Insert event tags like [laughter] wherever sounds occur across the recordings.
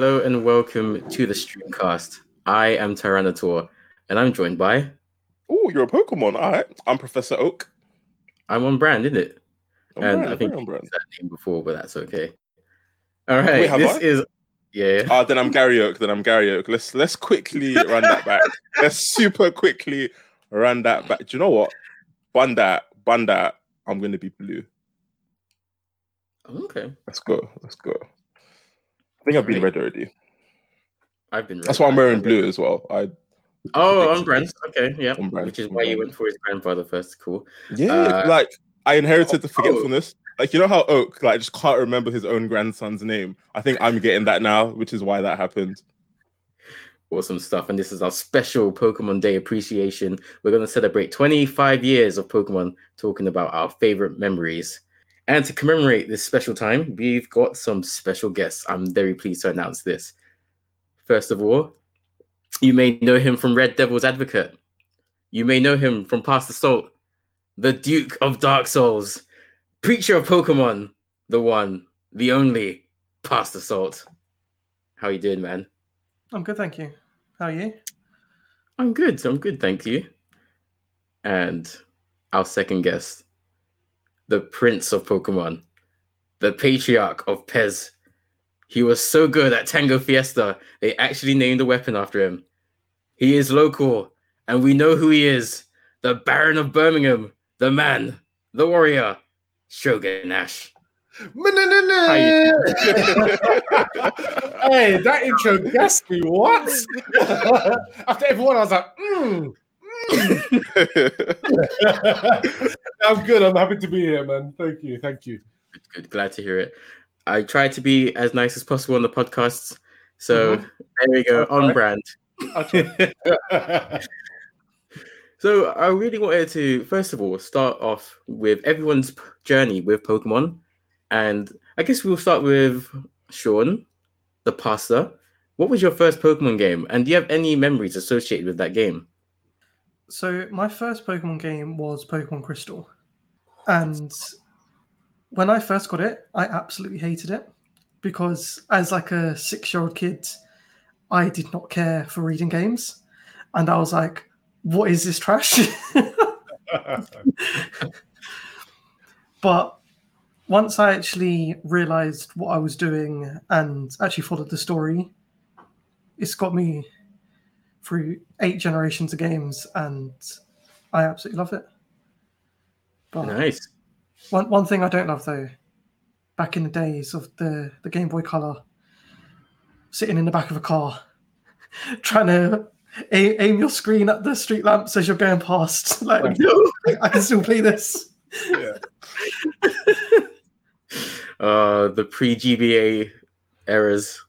Hello and welcome to the Streamcast. I am Tyranitar, and I'm joined by. Oh, you're a Pokemon. All right. I'm Professor Oak. I'm on brand, isn't it? On and brand, I think brand. that name before, but that's okay. All right. Wait, this I? is yeah. Ah, then I'm Gary Oak. Then I'm Gary Oak. Let's let's quickly run that back. [laughs] Let's super quickly run that back. Do you know what? Bun that, bun that. I'm gonna be blue. okay. Let's go. Let's go. I think I've been red already. I've been. Red. That's why I'm wearing blue as well. I Oh, on brand. Okay, yeah. Brand, Which is why you went for his grandfather first. Cool. yeah, Uh, like I inherited the oh. forgetfulness. Like you know how Oak like just can't remember his own grandson's name. I think I'm getting that now, which is why that happened. Awesome stuff. And this is our special Pokemon Day appreciation. We're going to celebrate 25 years of Pokemon, talking about our favorite memories. And to commemorate this special time, we've got some special guests. I'm very pleased to announce this. First of all, you may know him from Red Devil's Advocate. You may know him from Past Salt, the Duke of Dark Souls, Preacher of Pokemon, the one, the only, Past Salt. How you doing, man? I'm good, thank you. How are you? I'm good. I'm good, thank you. And our second guest, the Prince of Pokemon, the Patriarch of Pez. He was so good at Tango Fiesta, they actually named a weapon after him. He is local, and we know who he is the Baron of Birmingham, the man, the warrior, Shogun Ash. hey, that intro gassed me. What? [laughs] [laughs] After everyone, I was like, mm, mm. I'm good. I'm happy to be here, man. Thank you. Thank you. Good, good. Glad to hear it. I try to be as nice as possible on the podcasts. So Mhm. there we go, on Okay. brand. [laughs] So I really wanted to first of all start off with everyone's journey with Pokemon, and I guess we'll start with Sean, the pasta. What was your first Pokemon game, and do you have any memories associated with that game? So my first Pokemon game was Pokemon Crystal, and when I first got it, I absolutely hated it because as like a six-year-old kid, I did not care for reading games, and I was like, "What is this trash?" [laughs] but once I actually realized what I was doing and actually followed the story, it's got me through eight generations of games, and I absolutely love it. But Nice. one one thing I don't love though, back in the days of the the Game Boy Color, sitting in the back of a car, [laughs] trying to aim, aim your screen at the street lamps as you're going past. [laughs] Like, no, [laughs] I can still play this. yeah. Uh, the pre-GBA eras.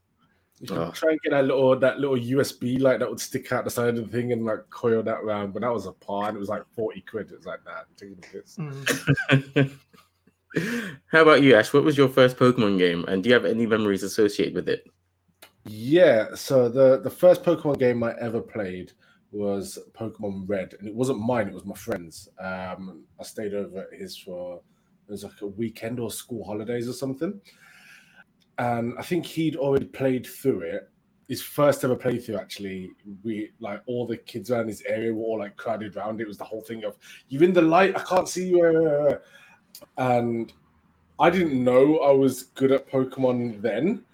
You should Oh. Try and get that little that little USB light that would stick out the side of the thing and like coil that round. But that was a par and it was like 40 quid. It was like that. Taking the piss. Mm. [laughs] How about you, Ash? What was your first Pokemon game, and do you have any memories associated with it? Yeah, so the the first Pokemon game I ever played was Pokemon Red, and it wasn't mine; it was my friend's. Um, I stayed over at his for it was like a weekend or school holidays or something, and I think he'd already played through it. His first ever playthrough, actually, we like all the kids around his area were all like crowded around. It was the whole thing of "You're in the light, I can't see you," and I didn't know I was good at Pokemon then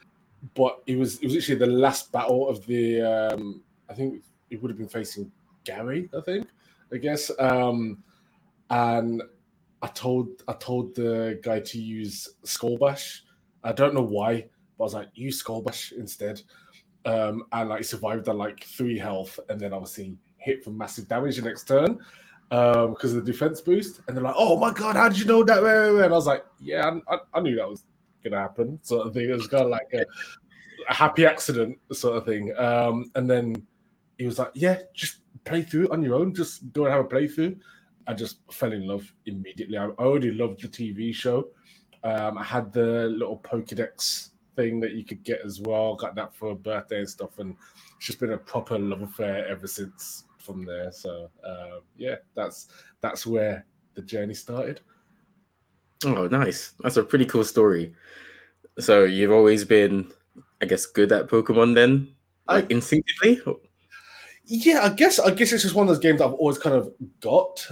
but it was it was actually the last battle of the um I think it would have been facing Gary, I think, I guess. Um and I told I told the guy to use Skull Bash. I don't know why, but I was like, use Skull Bash instead. Um and like survived on like three health and then obviously hit for massive damage the next turn. Um, because of the defense boost, and they're like, "Oh my god, how did you know that?" And I was like, "Yeah, I, I, knew that was gonna happen." Sort of thing. It was kind of like a, a happy accident, sort of thing. Um, and then he was like, "Yeah, just play through on your own. Just go and have a playthrough." I just fell in love immediately. I already loved the TV show. Um, I had the little Pokedex thing that you could get as well. Got that for a birthday and stuff, and it's just been a proper love affair ever since from there. So uh, yeah, that's that's where the journey started. Oh, nice. That's a pretty cool story. So you've always been I guess, good at Pokemon then, I- instinctively. Yeah, I guess I guess it's just one of those games I've always kind of got,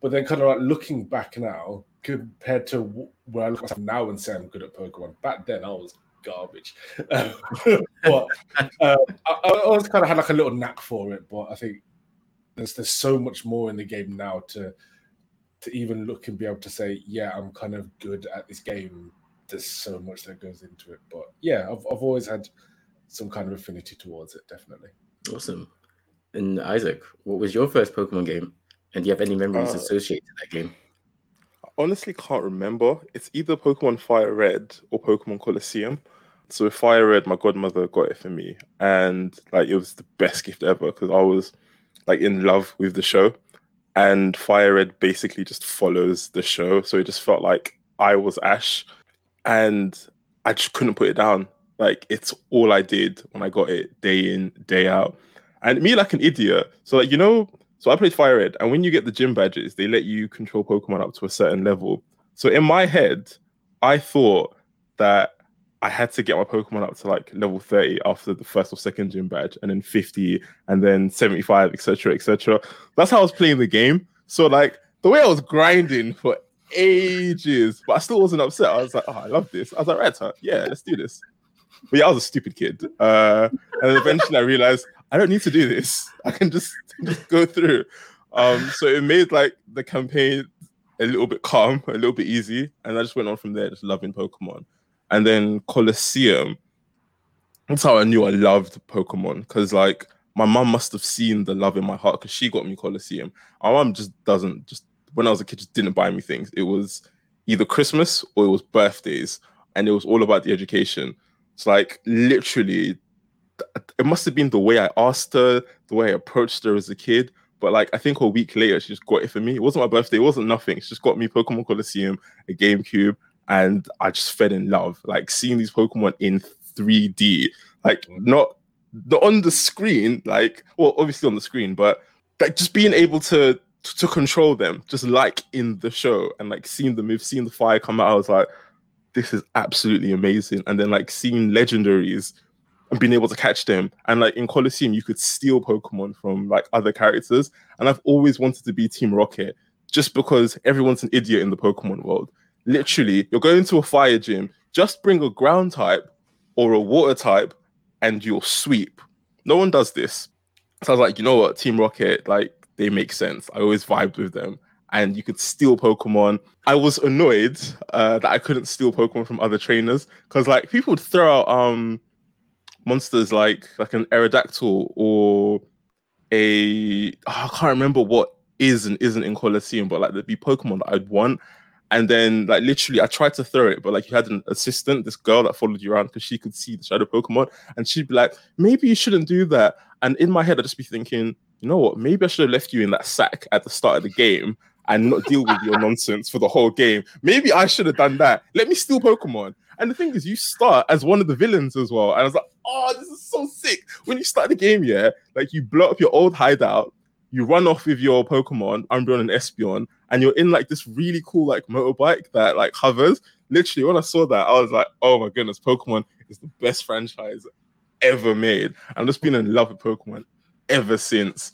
but then kind of like looking back now compared to where I look at myself now and say I'm good at Pokemon. Back then I was garbage, Um, [laughs] but uh, I, I always kind of had like a little knack for it. But I think there's there's so much more in the game now to to even look and be able to say, yeah, I'm kind of good at this game. There's so much that goes into it, but yeah, I've I've always had some kind of affinity towards it, definitely. Awesome. And Isaac, what was your first Pokemon game? And do you have any memories Uh, associated with that game? Honestly can't remember. It's either Pokemon Fire Red or Pokemon Colosseum. So with Fire Red, my godmother got it for me, and like it was the best gift ever because I was like in love with the show, and Fire Red basically just follows the show, so it just felt like I was Ash, and I just couldn't put it down. Like it's all I did when I got it, day in, day out, and me like an idiot. So like you know, so I played Fire Red, and when you get the gym badges, they let you control Pokemon up to a certain level. So in my head, I thought that I had to get my Pokemon up to like level 30 after the first or second gym badge, and then 50, and then 75, etc. etc. That's how I was playing the game. So like the way I was grinding for ages, but I still wasn't upset. I was like, oh, I love this. I was like, right, yeah, let's do this. But yeah, I was a stupid kid. Uh, and eventually I realized I don't need to do this. [laughs] I can just, just go through. Um, so it made like the campaign a little bit calm, a little bit easy, and I just went on from there, just loving Pokemon. And then Colosseum, that's how I knew I loved Pokemon because like my mum must have seen the love in my heart because she got me Colosseum. My mum just doesn't just when I was a kid just didn't buy me things. It was either Christmas or it was birthdays, and it was all about the education. It's like literally, it must have been the way I asked her, the way I approached her as a kid. But like I think a week later, she just got it for me. It wasn't my birthday, it wasn't nothing. She just got me Pokemon Colosseum, a GameCube, and I just fell in love. Like seeing these Pokemon in 3D, like mm-hmm. not not on the screen, like well, obviously on the screen, but like just being able to to control them, just like in the show, and like seeing the move, seeing the fire come out, I was like, this is absolutely amazing. And then like seeing legendaries and being able to catch them, and like in Colosseum, you could steal Pokemon from like other characters, and I've always wanted to be Team Rocket, just because everyone's an idiot in the Pokemon world. Literally, you're going to a fire gym, just bring a ground type or a water type, and you'll sweep. No one does this. So I was like, you know what, Team Rocket, like they make sense. I always vibed with them. And you could steal Pokemon. I was annoyed uh, that I couldn't steal Pokemon from other trainers because like people would throw out um monsters like like an Aerodactyl or a oh, I can't remember what is and isn't in Colosseum, but like there'd be Pokemon that I'd want. And then like literally I tried to throw it, but like you had an assistant, this girl that followed you around because she could see the shadow Pokemon, and she'd be like, maybe you shouldn't do that. And in my head, I'd just be thinking, you know what, maybe I should have left you in that sack at the start of the game and not deal with your [laughs] nonsense for the whole game. Maybe I should have done that. Let me steal Pokemon. And the thing is, you start as one of the villains as well. And I was like, oh, this is so sick. When you start the game, yeah, like you blow up your old hideout, you run off with your Pokemon, Umbreon and Espeon, and you're in like this really cool like motorbike that like hovers. Literally, when I saw that, I was like, oh my goodness, Pokemon is the best franchise ever made. I've just been in love with Pokemon ever since.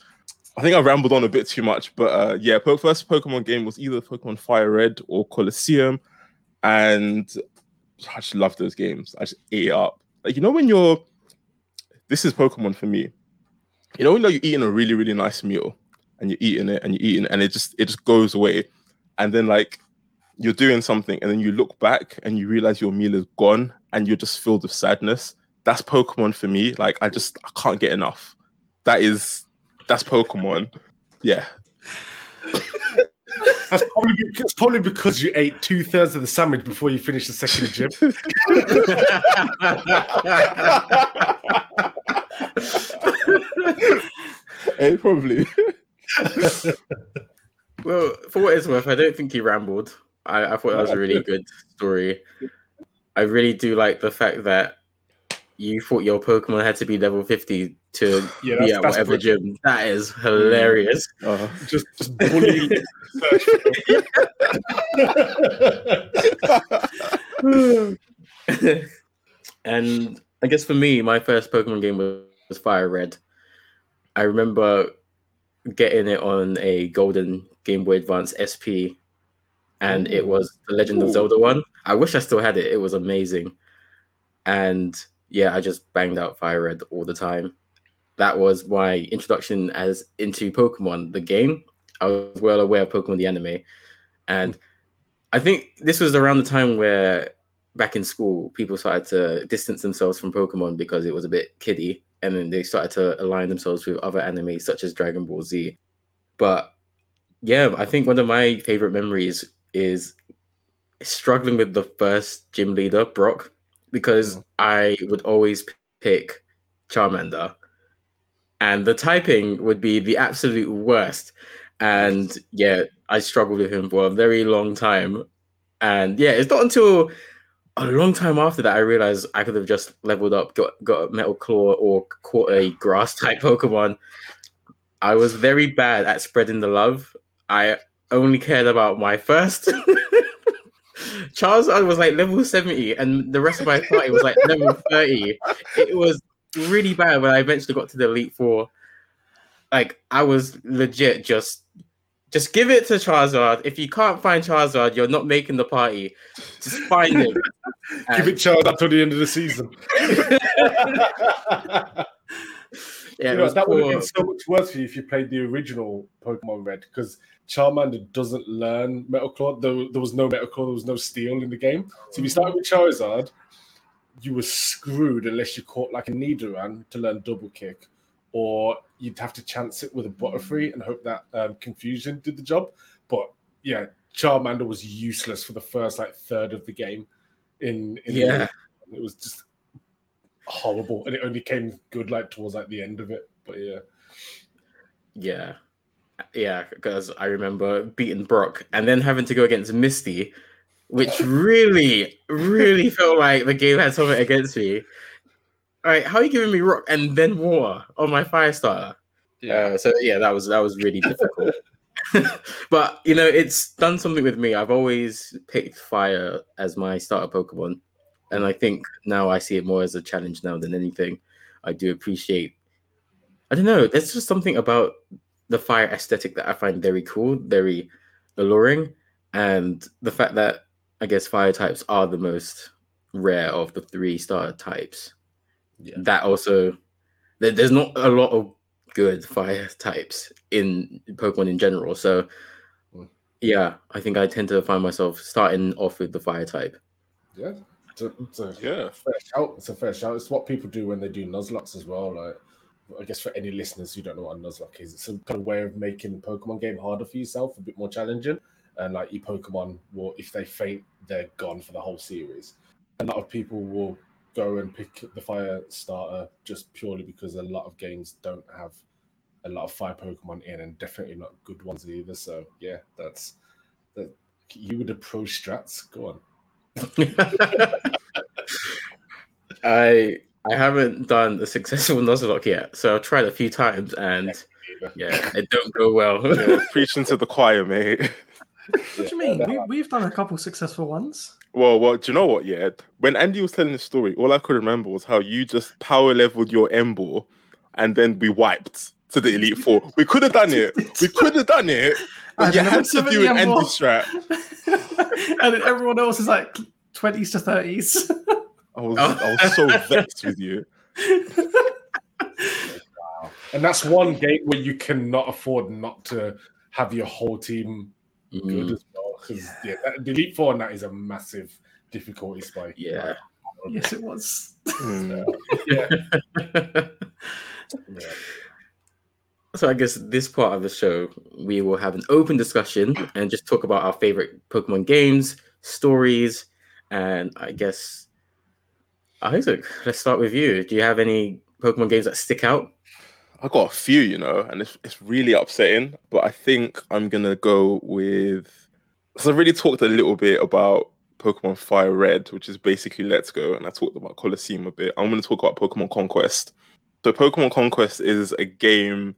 I think I rambled on a bit too much, but uh, yeah, po- first Pokemon game was either Pokemon Fire Red or Colosseum, and I just love those games. I just ate it up. Like you know when you're, this is Pokemon for me. You know when like, you're eating a really really nice meal and you're eating it and you're eating it and it just it just goes away, and then like you're doing something and then you look back and you realize your meal is gone and you're just filled with sadness. That's Pokemon for me. Like I just I can't get enough. That is that's Pokemon. Yeah. [laughs] That's probably, it's probably because you ate two thirds of the sandwich before you finished the second gym. hey, [laughs] eh, probably. [laughs] Well, for what it's worth, I don't think he rambled. I, I thought that was a really good story. I really do like the fact that you thought your Pokemon had to be level 50 to [laughs] Yeah, be at that's whatever brilliant. gym. That is hilarious. Uh, [laughs] just, just bully. [laughs] and I guess for me, my first Pokemon game was, was Fire Red. I remember getting it on a golden Game Boy Advance SP, and it was the Legend of Zelda one. I wish I still had it. It was amazing, and yeah, I just banged out Fire Red all the time. That was my introduction as into Pokemon, the game. I was well aware of Pokemon the anime, and I think this was around the time where back in school people started to distance themselves from Pokemon because it was a bit kiddie, and then they started to align themselves with other anime such as Dragon Ball Z. But yeah, I think one of my favorite memories is struggling with the first gym leader, Brock, because Mm. I would always pick Charmander. And the typing would be the absolute worst. And yeah, I struggled with him for a very long time. And yeah, it's not until a long time after that I realized I could have just leveled up, got got a metal claw or caught a grass type [laughs] Pokemon. I was very bad at spreading the love. I only cared about my first. [laughs] Charizard was like level 70, and the rest of my party was like level 30. It was really bad when I eventually got to the Elite Four. Like, I was legit just just give it to Charizard. If you can't find Charizard, you're not making the party. Just find him. [laughs] Give it Charizard to the end of the season. [laughs] Yeah, You know, that would have been so much worse for you if you played the original Pokemon Red because Charmander doesn't learn Metal Claw. There, there was no Metal Claw, there was no Steel in the game. So if you started with Charizard, you were screwed unless you caught like a Nidoran to learn Double Kick, or you'd have to chance it with a Butterfree and hope that um, Confusion did the job. But yeah, Charmander was useless for the first like third of the game. In, in Yeah. it was just horrible, and it only came good like towards like the end of it. But yeah. Yeah. Yeah, because I remember beating Brock and then having to go against Misty, which really, really [laughs] felt like the game had something against me. All right, how are you giving me rock and then water on my fire starter? Uh, so yeah, that was that was really difficult. [laughs] but you know, it's done something with me. I've always picked fire as my starter Pokemon, and I think now I see it more as a challenge now than anything. I do appreciate. I don't know. There's just something about the fire aesthetic that I find very cool, very alluring, and the fact that I guess fire types are the most rare of the three starter types. Yeah. That also, there, there's not a lot of good fire types in Pokemon in general. So, Mm. yeah, I think I tend to find myself starting off with the fire type. Yeah. It's a, it's a Yeah. fair shout. It's a fair shout. It's what people do when they do Nuzlockes as well. Like, I guess for any listeners who don't know what a Nuzlocke is, it's a kind of way of making the Pokemon game harder for yourself, a bit more challenging. And like your Pokemon will, if they faint, they're gone for the whole series. A lot of people will go and pick the fire starter just purely because a lot of games don't have a lot of fire Pokemon in, and definitely not good ones either. So yeah, that's that. You with the pro strats, go on. [laughs] I I haven't done a successful [laughs] Nuzlocke yet, so I've tried a few times and yeah, it don't go well. yeah. Preaching to the choir, mate. [laughs] What do you [laughs] mean? We, we've done a couple successful ones. Well, well, do you know what? Yeah, when Andy was telling the story, all I could remember was how you just power leveled your Emboar, and then we wiped to the Elite Four. We could have done it. We could have done it. But And you had to do an Emboar. Andy strat. [laughs] and then everyone else is like 20s to 30s. I was, I was so [laughs] vexed with you. And that's one game where you cannot afford not to have your whole team good Mm, as well. Because yeah, that, the Elite Four and that is a massive difficulty spike. yeah. yes, it was. Hmm. [laughs] yeah. So I guess this part of the show, we will have an open discussion and just talk about our favorite Pokemon games, stories, and I guess Isaac. Let's start with you. Do you have any Pokemon games that stick out? I got a few, you know, and it's, it's really upsetting. But I think I'm gonna go with. So I really talked a little bit about Pokemon Fire Red, which is basically Let's Go, and I talked about Colosseum a bit. I'm gonna talk about Pokemon Conquest. So Pokemon Conquest is a game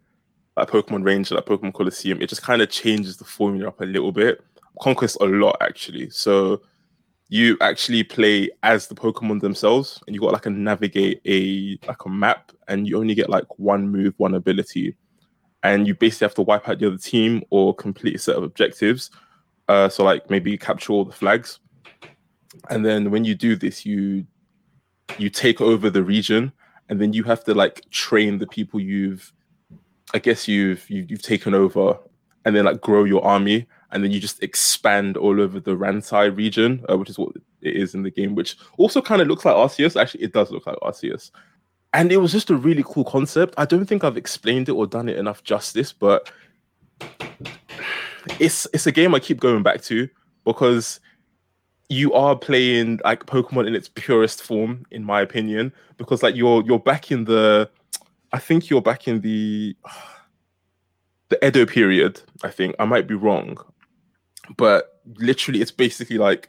like Pokemon Ranger, like Pokemon Colosseum. It just kind of changes the formula up a little bit. Conquest a lot actually. So you actually play as the Pokemon themselves, and you got like a navigate a like a map, and you only get like one move, one ability, and you basically have to wipe out the other team or complete a set of objectives. Uh, so like maybe capture all the flags, and then when you do this, you you take over the region, and then you have to like train the people you've, I guess you've you've, you've taken over, and then like grow your army, and then you just expand all over the Ransei region, uh, which is what it is in the game, which also kind of looks like Arceus. Actually, it does look like Arceus. And it was just a really cool concept. I don't think I've explained it or done it enough justice, but it's it's a game I keep going back to because you are playing like Pokemon in its purest form, in my opinion, because like you're you're back in the I think you're back in the [sighs] the Edo period, I think. I might be wrong but literally it's basically like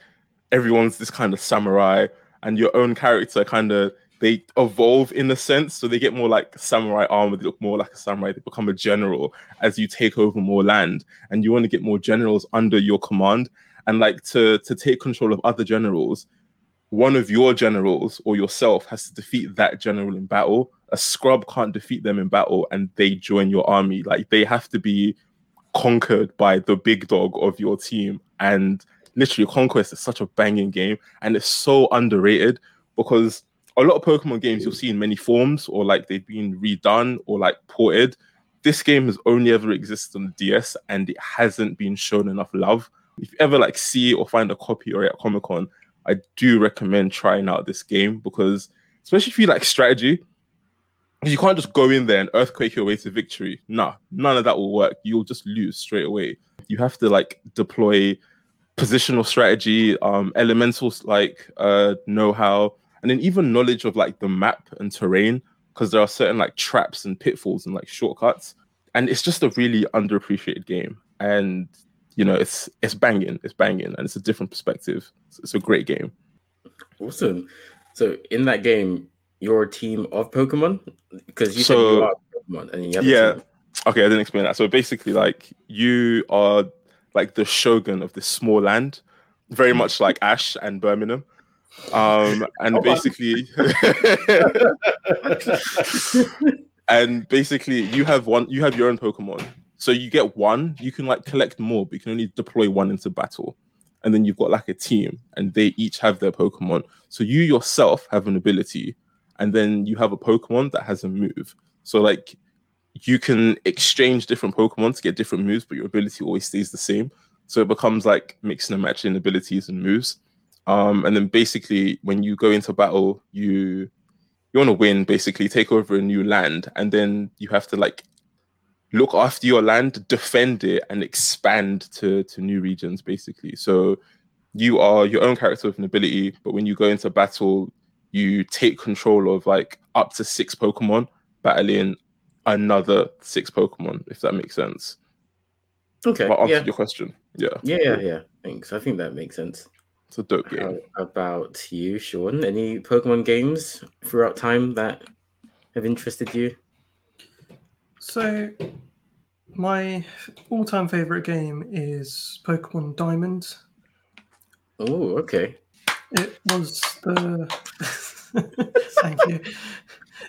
everyone's this kind of samurai and your own character kind of they evolve in a sense so they get more like samurai armor they look more like a samurai they become a general as you take over more land. And you want to get more generals under your command. And like to to take control of other generals one of your generals or yourself has to defeat that general in battle. A scrub can't defeat them in battle and they join your army. Like they have to be conquered by the big dog of your team. And literally, Conquest is such a banging game, and it's so underrated because a lot of Pokemon games you'll see in many forms, or like they've been redone or like ported. This game has only ever existed on the DS, and it hasn't been shown enough love. If you ever like see or find a copy or at Comic Con, I do recommend trying out this game because, especially if you like strategy, you can't just go in there and earthquake your way to victory. Nah, none of that will work. You'll just lose straight away. You have to like deploy positional strategy, um, elementals like uh, know-how, and then even knowledge of like the map and terrain, because there are certain like traps and pitfalls and like shortcuts. And it's just a really underappreciated game. And you know, it's it's banging, it's banging, and it's a different perspective. It's, it's a great game. Awesome. So in that game, your team of Pokemon? Because you so, said you are Pokemon and you have yeah. Okay, I didn't explain that. So basically, like you are like the shogun of this small land, very much like Ash and Birmingham. Um, and oh, basically, [laughs] and basically, you have one. You have your own Pokemon. So you get one. You can like collect more, but you can only deploy one into battle. And then you've got like a team, and they each have their Pokemon. So you yourself have an ability and then you have a Pokemon that has a move. So like you can exchange different Pokemon to get different moves, but your ability always stays the same. So it becomes like mixing and matching abilities and moves. Um, and then basically when you go into battle, you you want to win, basically take over a new land, and then you have to like look after your land, defend it, and expand to to new regions, basically. So you are your own character with an ability, but when you go into battle, you take control of like up to six Pokemon battling another six Pokemon, if that makes sense. Okay. But answer yeah. your question. Yeah. Yeah, yeah, yeah. Thanks. I think that makes sense. It's a dope game. How about you, Sean? Any Pokemon games throughout time that have interested you? So, my all-time favorite game is Pokemon Diamond. Oh, okay. It was the [laughs] [laughs] thank you.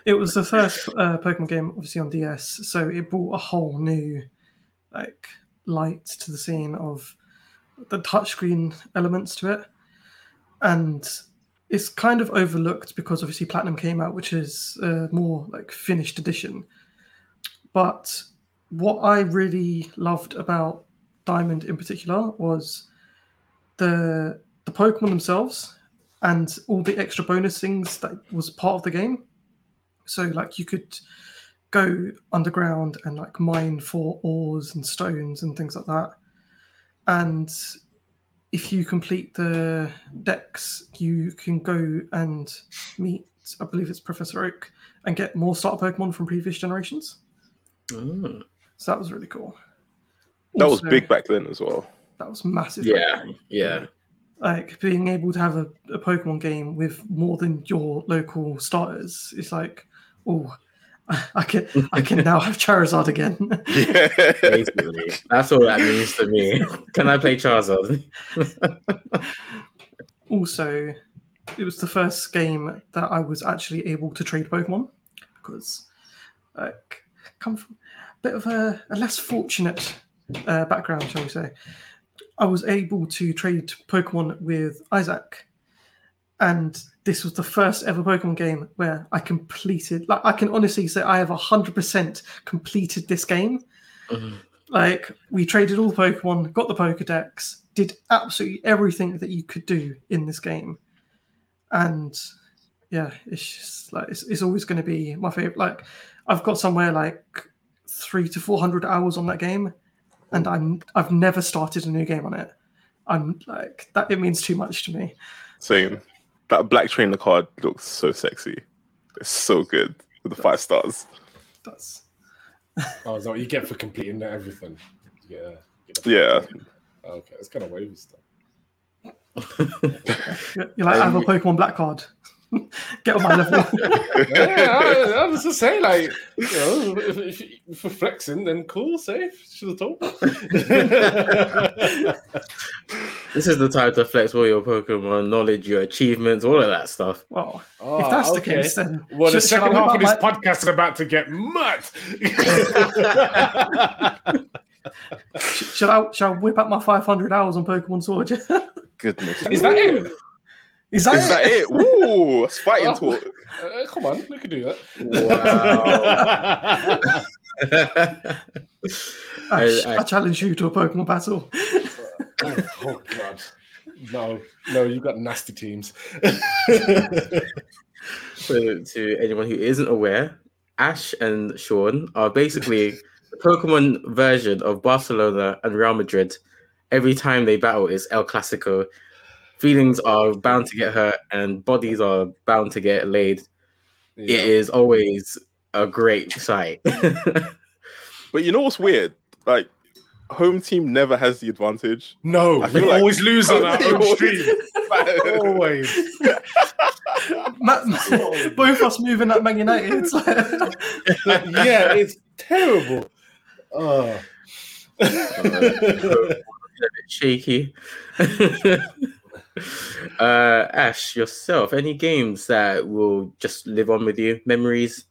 It was the first uh, Pokemon game, obviously on DS, so it brought a whole new like light to the scene of the touchscreen elements to it, and it's kind of overlooked because obviously Platinum came out, which is a more like finished edition. But what I really loved about Diamond in particular was the the Pokemon themselves and all the extra bonus things that was part of the game. So like you could go underground and like mine for ores and stones and things like that. And if you complete the Dex, you can go and meet, I believe it's Professor Oak, and get more starter Pokemon from previous generations. Mm. So that was really cool. That also, was big back then as well. That was massive. Yeah, yeah like being able to have a, a Pokemon game with more than your local starters is like, oh, [laughs] I can I can now have Charizard again. [laughs] Basically, that's all that means to me. Can I play Charizard? [laughs] also it was the first game that I was actually able to trade Pokemon because like come from a bit of a, a less fortunate uh, background, shall we say. I was able to trade Pokemon with Isaac, and this was the first ever Pokemon game where I completed. Like I can honestly say, I have hundred percent completed this game. Mhm. Like we traded all the Pokemon, got the Pokedex, did absolutely everything that you could do in this game, and yeah, it's just like it's, it's always going to be my favorite. Like I've got somewhere like three to four hundred hours on that game, and I'm I've never started a new game on it. I'm like that. It means too much to me. Same. That black trainer card looks so sexy. It's so good with the five stars. That's Oh, is that what you get for completing everything? Yeah. Yeah. Okay, it's kind of wavy stuff. you're you're like I have a um, Pokemon Black card. [laughs] Get on my level. [laughs] yeah, I, I was just saying, like, you know, if, if, if we're flexing, then cool, safe. Should have told. [laughs] This is the time to flex all your Pokemon knowledge, your achievements, all of that stuff. well, Oh, if that's the case, then Well, the should- should I second half of this my- podcast is about to get mad. sh- should I shall I whip out my 500 hours on Pokemon Sword? Goodness. is that it? Is that Is that it? Woo! That's fighting [laughs] Oh. talk. Uh, come on, we can do that. [laughs] I, I- I- I challenge you to a Pokemon battle. oh, oh, God. No, no, you've got nasty teams. [laughs] So, to anyone who isn't aware, Ash and Sean are basically the Pokemon version of Barcelona and Real Madrid. Every time they battle, it's El Clasico. Feelings are bound to get hurt, and bodies are bound to get laid. It Yeah. is always a great sight. [laughs] But you know what's weird? Like, home team never has the advantage. No, I we like- always lose on [laughs] our own stream. always. [laughs] Ma- both us moving at Man United. It's like- yeah, it's terrible. Oh. shaky. [laughs] uh, Ash, yourself, any games that will just live on with you? Memories?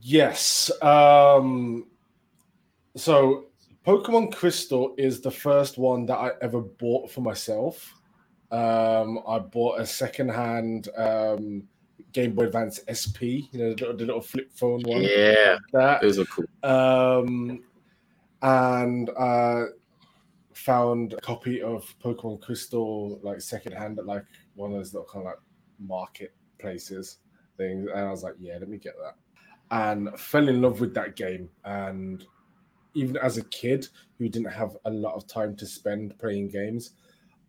yes. Um, so, Pokemon Crystal is the first one that I ever bought for myself. Um, I bought a secondhand um, Game Boy Advance SP, you know, the, the little flip phone one. Yeah, That those are cool. um, and uh, found a copy of Pokemon Crystal like secondhand at like one of those little kind of like marketplaces things, and I was like, yeah, let me get that, and fell in love with that game. And even as a kid who didn't have a lot of time to spend playing games,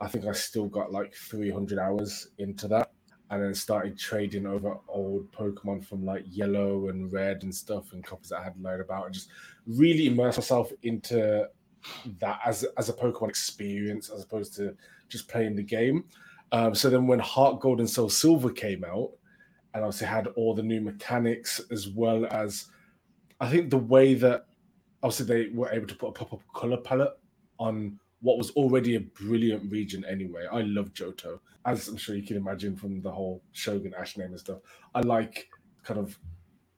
I think I still got like 300 hours into that. And then started trading over old Pokemon from like yellow and red and stuff and copies that I had learned about and just really immerse myself into that as as a Pokemon experience as opposed to just playing the game. Um, so then when Heart Gold and Soul Silver came out, and obviously had all the new mechanics as well as I think the way that obviously they were able to put a pop-up color palette on what was already a brilliant region anyway. I love Johto, as I'm sure you can imagine from the whole Shogun Ash name and stuff. I like kind of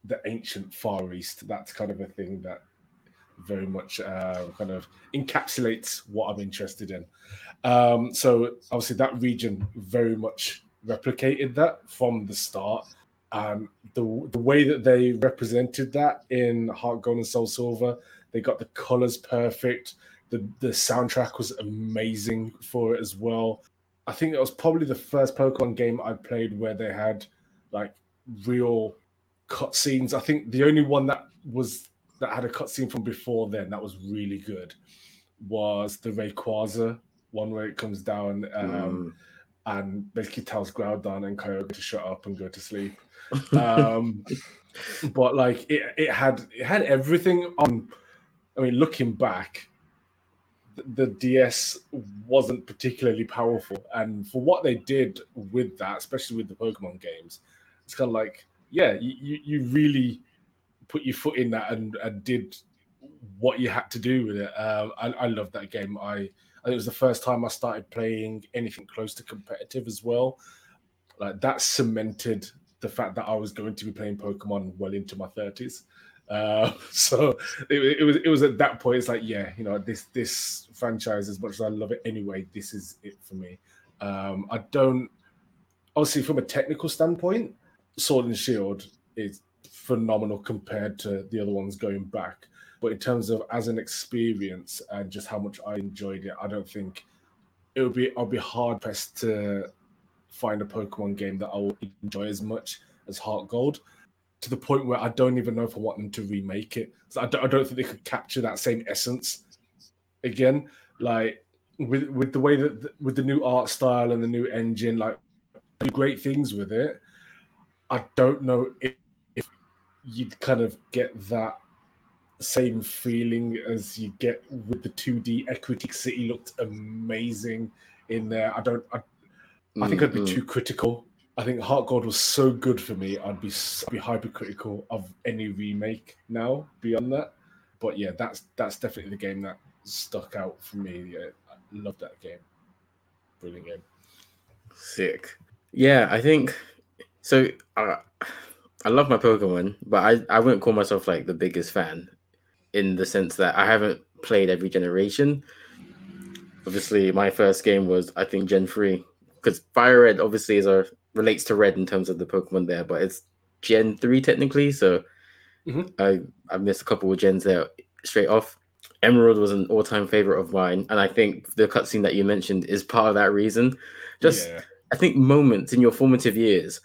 the ancient Far East. That's kind of a thing that very much uh, kind of encapsulates what I'm interested in. Um, so obviously that region very much replicated that from the start. And the the way that they represented that in Heart Gold and Soul Silver, they got the colors perfect. The the soundtrack was amazing for it as well. I think it was probably the first Pokemon game I played where they had like real cutscenes. I think the only one that was that had a cutscene from before then that was really good was the Rayquaza one where it comes down um, and basically tells Groudon and Kyogre to shut up and go to sleep. [laughs] Um, but like it, it had it had everything on. I mean, looking back, th- the DS wasn't particularly powerful, and for what they did with that, especially with the Pokemon games, it's kind of like, yeah, you, you, you really put your foot in that and, and did what you had to do with it. Um, I, I love that game. I And it was the first time I started playing anything close to competitive as well. Like that cemented the fact that I was going to be playing Pokemon well into my thirties. Uh, [laughs] so it, it, was it was at that point. It's like, yeah, you know, this this franchise, as much as I love it anyway, this is it for me. Um, I don't obviously from a technical standpoint, Sword and Shield is phenomenal compared to the other ones going back. But in terms of as an experience and just how much I enjoyed it, I don't think it would be I'll be hard pressed to find a Pokemon game that I will enjoy as much as Heart Gold. To the point where I don't even know if I want them to remake it. So I don't, I don't think they could capture that same essence again. Like with with the way that with the new art style and the new engine, like do great things with it. I don't know if you'd kind of get that same feeling as you get with the 2D Ecruteak City looked amazing in there. I don't I, I think mm-hmm. I'd be mm-hmm. too critical. I think Heart Gold was so good for me. I'd be I'd be hypercritical of any remake now beyond that. But yeah, that's that's definitely the game that stuck out for me. Yeah, I love that game. Brilliant game. Sick. Yeah, I think so. Uh, I love my Pokemon, but I, I wouldn't call myself like the biggest fan in the sense that I haven't played every generation. Obviously, my first game was I think Gen three because Fire Red obviously is a relates to Red in terms of the Pokemon there, but it's Gen three technically. So mm-hmm. I I missed a couple of gens there straight off. Emerald was an all time favorite of mine, and I think the cutscene that you mentioned is part of that reason. Just yeah. I think moments in your formative years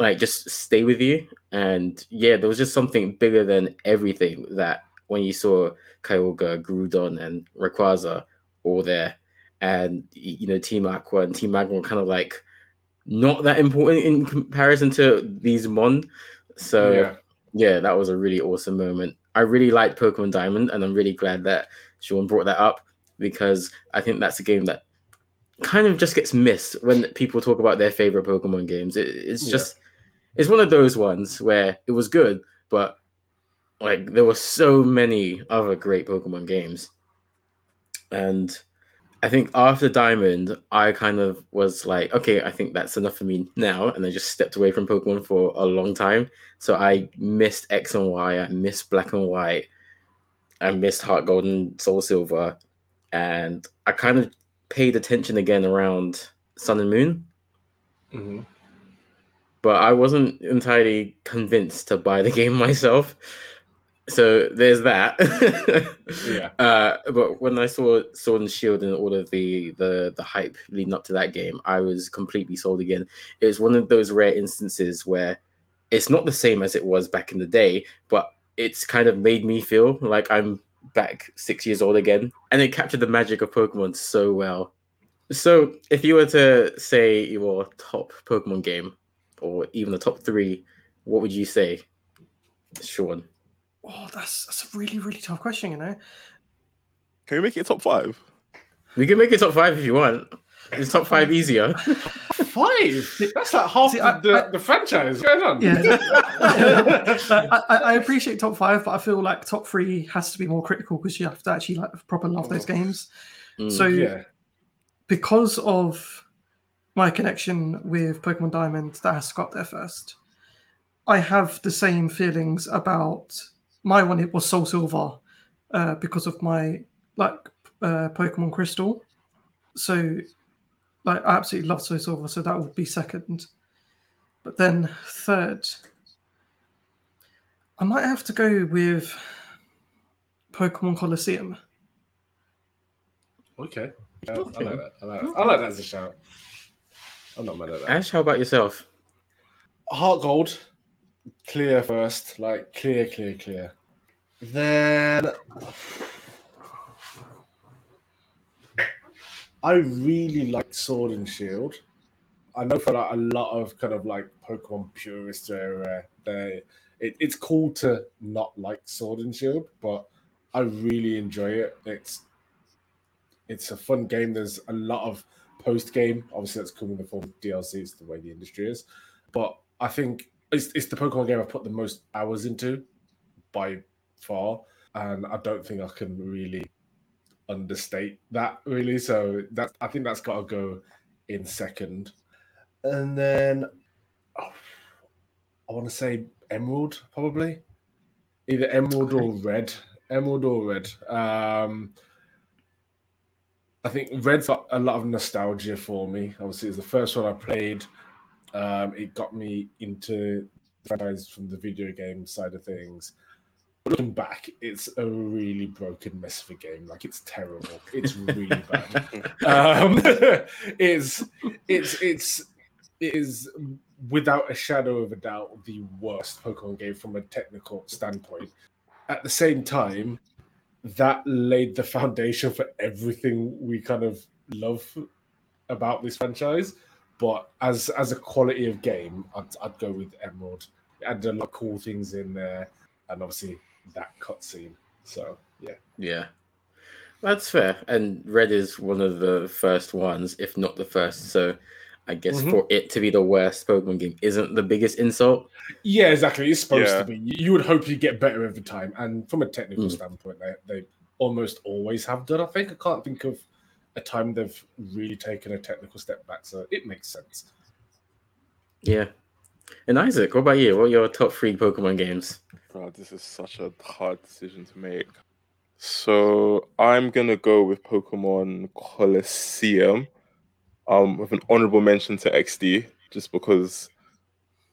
like just stay with you. And yeah, there was just something bigger than everything that when you saw Kyogre, Groudon, and Rayquaza all there, and you know Team Aqua and Team Magma were kind of like not that important in comparison to these Mon. So yeah. yeah, that was a really awesome moment. I really liked Pokemon Diamond, and I'm really glad that Sean brought that up because I think that's a game that kind of just gets missed when people talk about their favorite Pokemon games. It, it's yeah. just it's one of those ones where it was good, but like there were so many other great Pokemon games. And I think after Diamond, I kind of was like, okay, I think that's enough for me now. And I just stepped away from Pokemon for a long time. So I missed X and Y, I missed Black and White, I missed Heart Gold and Soul Silver. And I kind of paid attention again around Sun and Moon. Mm-hmm. But I wasn't entirely convinced to buy the [laughs] game myself. So there's that. yeah. [laughs] Uh, but when I saw Sword and Shield and all of the, the the hype leading up to that game, I was completely sold again. It was one of those rare instances where it's not the same as it was back in the day, but it's kind of made me feel like I'm back six years old again, and it captured the magic of Pokemon so well. So, if you were to say your top Pokemon game, or even the top three, what would you say, Sean? Oh, that's that's a really really tough question. You know, can we make it top five? We can make it top five if you want. Is top five easier? [laughs] five? That's like half See, the, I, the, I, the, franchise. going on? Yeah. [laughs] I, I, appreciate top five, but I feel like top three has to be more critical because you have to actually like proper love those oh. games. Mm, so yeah. because of my connection with Pokemon Diamond that has got there first, I have the same feelings about my one. It was Soul Silver uh, because of my like uh, Pokemon Crystal. So like I absolutely love Soul Silver, so that would be second. But then third, I might have to go with Pokemon Colosseum. Okay. Yeah. I like that. I like that. I like that as a shout. I'm not mad at that. Ash, how about yourself? Heart Gold, clear first, like clear, clear, clear. Then I really like Sword and Shield. I know for like a lot of kind of like Pokemon purists, where they it, it's cool to not like Sword and Shield, but I really enjoy it. It's it's a fun game. There's a lot of post game. Obviously, that's coming in the form of DLC. It's the way the industry is. But I think it's, it's the Pokemon game I've put the most hours into by far. And I don't think I can really understate that really. So that I think that's got to go in second, and then oh, I want to say Emerald probably, either Emerald or Red. Emerald or Red. Um, I think Red's got a lot of nostalgia for me. Obviously, it's the first one I played. Um, it got me into the franchise from the video game side of things. Looking back, it's a really broken mess of a game. Like it's terrible. It's really [laughs] bad. Um, [laughs] it's it's it's it is without a shadow of a doubt the worst Pokemon game from a technical standpoint. At the same time, that laid the foundation for everything we kind of love about this franchise. But as as a quality of game, I'd, I'd go with Emerald. Had a lot of cool things in there, and obviously that cutscene. So yeah, Yeah. That's fair. And Red is one of the first ones, if not the first. So I guess Mhm. for it to be the worst Pokemon game isn't the biggest insult. yeah, exactly. It's supposed Yeah. to be. You you would hope you get better every time, and from a technical Mm. standpoint, they they almost always have done. I think I can't think of a time they've really taken a technical step back, so it makes sense. Yeah. And Isaac, what about you? What are your top three Pokemon games? Bro, this is such a hard decision to make. So I'm gonna go with Pokemon Colosseum, um, with an honorable mention to XD, just because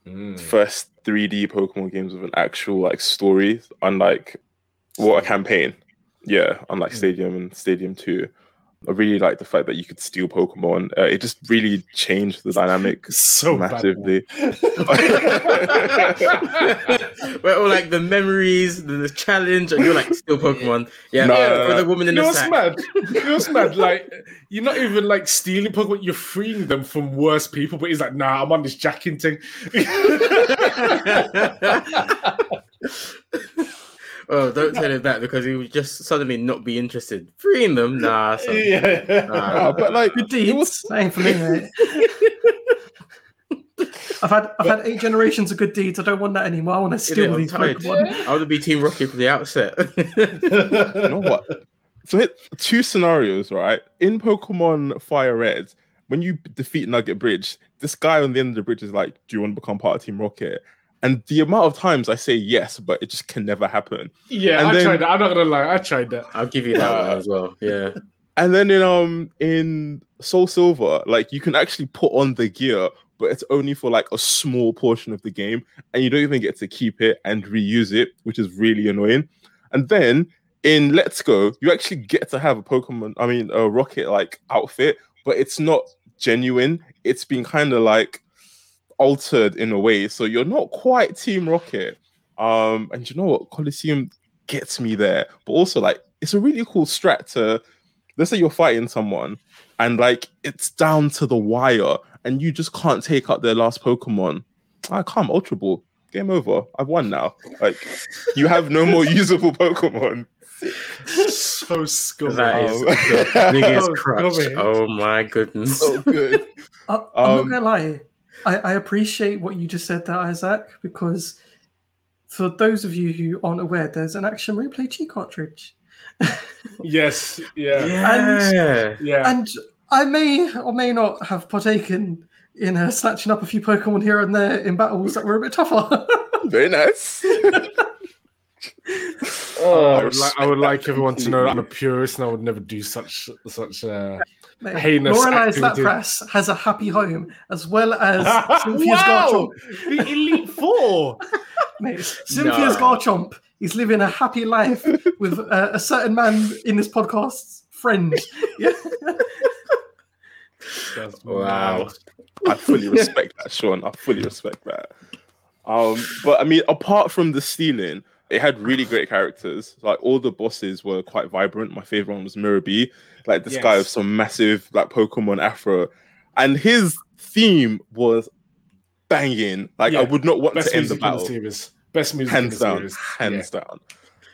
Mm. first 3D Pokemon games with an actual like story, unlike what a campaign. Yeah, unlike Mm. Stadium and Stadium Two. I really like the fact that you could steal Pokemon. Uh, it just really changed the dynamic [laughs] So bad, massively. [laughs] [laughs] Where all like the memories, the, the challenge, and you're like still Pokemon. Yeah, No, for the woman You in know the what's sack. mad? You know what's mad? Like you're not even like stealing Pokemon. You're freeing them from worse people. But he's like, nah, I'm on this jacking thing. Oh, don't tell him that because he would just suddenly not be interested. Freeing them, [laughs] nah. son. yeah. Ah, but like Good deeds. was That ain't for me, mate. [laughs] I've had I've had eight generations of good deeds. I don't want that anymore. I want to steal these tired. Pokemon. I would be Team Rocket from the outset. [laughs] you know what? So hit two scenarios, right? In Pokemon Fire Red, when you defeat Nugget Bridge, this guy on the end of the bridge is like, "Do you want to become part of Team Rocket?" And the amount of times I say yes, but it just can never happen. Yeah, And I then- tried that. I'm not gonna lie, I tried that. I'll give you that one as well. Yeah. [laughs] And then in um in Soul Silver, like you can actually put on the gear, but it's only for like a small portion of the game, and you don't even get to keep it and reuse it, which is really annoying. And then in Let's Go, you actually get to have a Pokemon, I mean a Rocket like outfit, but it's not genuine. It's been kind of like altered in a way, so you're not quite Team Rocket. Um, and you know what, Colosseum gets me there, but also like it's a really cool strat to let's say you're fighting someone and like it's down to the wire and you just can't take out their last Pokemon. I can't Ultra Ball. Game over. I've won now. Like you have no more [laughs] usable Pokemon. so scummy. That is Oh. the [laughs] biggest Oh, crutch. Gummy. Oh my goodness. So good. I, [laughs] I'm Um, not gonna lie. I, I appreciate what you just said there, Isaac, because for those of you who aren't aware, there's an action replay G cartridge, [laughs] Yes, yeah, Yeah. yeah. and I may or may not have partaken in uh, snatching up a few Pokemon here and there in battles that were a bit tougher. [laughs] Very nice. Oh, I I would, like, I would like everyone to know that I'm a purist and I would never do such such. Uh... Mate, Heinous Lorelai's activity. Lapras has a happy home, as well as [laughs] Cynthia's wow, Garchomp. the Elite Four. [laughs] Mate, Cynthia's No. Garchomp is living a happy life [laughs] with uh, a certain man in this podcast's friend. Yeah. Wow. mad. I fully respect that, Sean. I fully respect that. Um, but I mean, apart from the stealing, it had really great characters. Like all the bosses were quite vibrant. My favorite one was B, like this guy Yes. with some massive like Pokemon afro, and his theme was banging. Like Yeah, I would not want Best to end the in the battle series. Best music hands down, series. hands down.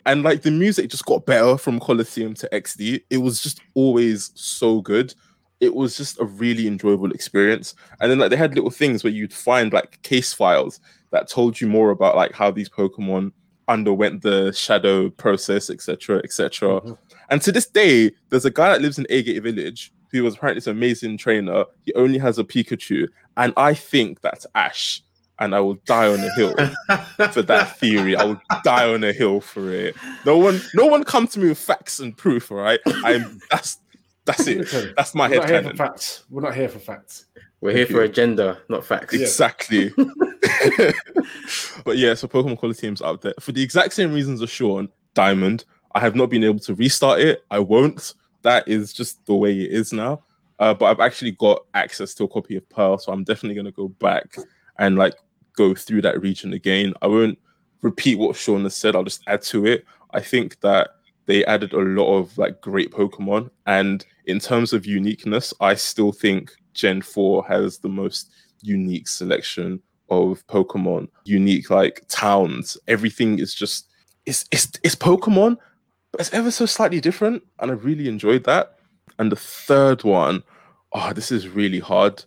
And like the music just got better from Colosseum to XD. It was just always so good. It was just a really enjoyable experience. And then like they had little things where you'd find like case files that told you more about like how these Pokemon underwent the shadow process, etc., etc. Mhm. And to this day, there's a guy that lives in Agate Village who was apparently this amazing trainer. He only has a Pikachu, and I think that's Ash. And I will die on a hill [laughs] for that theory. I will die on a hill for it. No one, no one come to me with facts and proof. All right, I'm that's that's it. That's my We're not here for head facts. We're not here for facts. We're here for agenda, not facts. Exactly. [laughs] [laughs] but yeah, so Pokemon Quality Team's out there for the exact same reasons as Sean. Diamond. I have not been able to restart it. I won't. That is just the way it is now. Uh, but I've actually got access to a copy of Pearl, so I'm definitely gonna go back and like go through that region again. I won't repeat what Sean has said. I'll just add to it. I think that they added a lot of like great Pokemon, and in terms of uniqueness, I still think Gen Four has the most unique selection of Pokemon, unique like towns. Everything is just it's it's it's Pokemon, but it's ever so slightly different, and I really enjoyed that. And the third one, oh, this is really hard.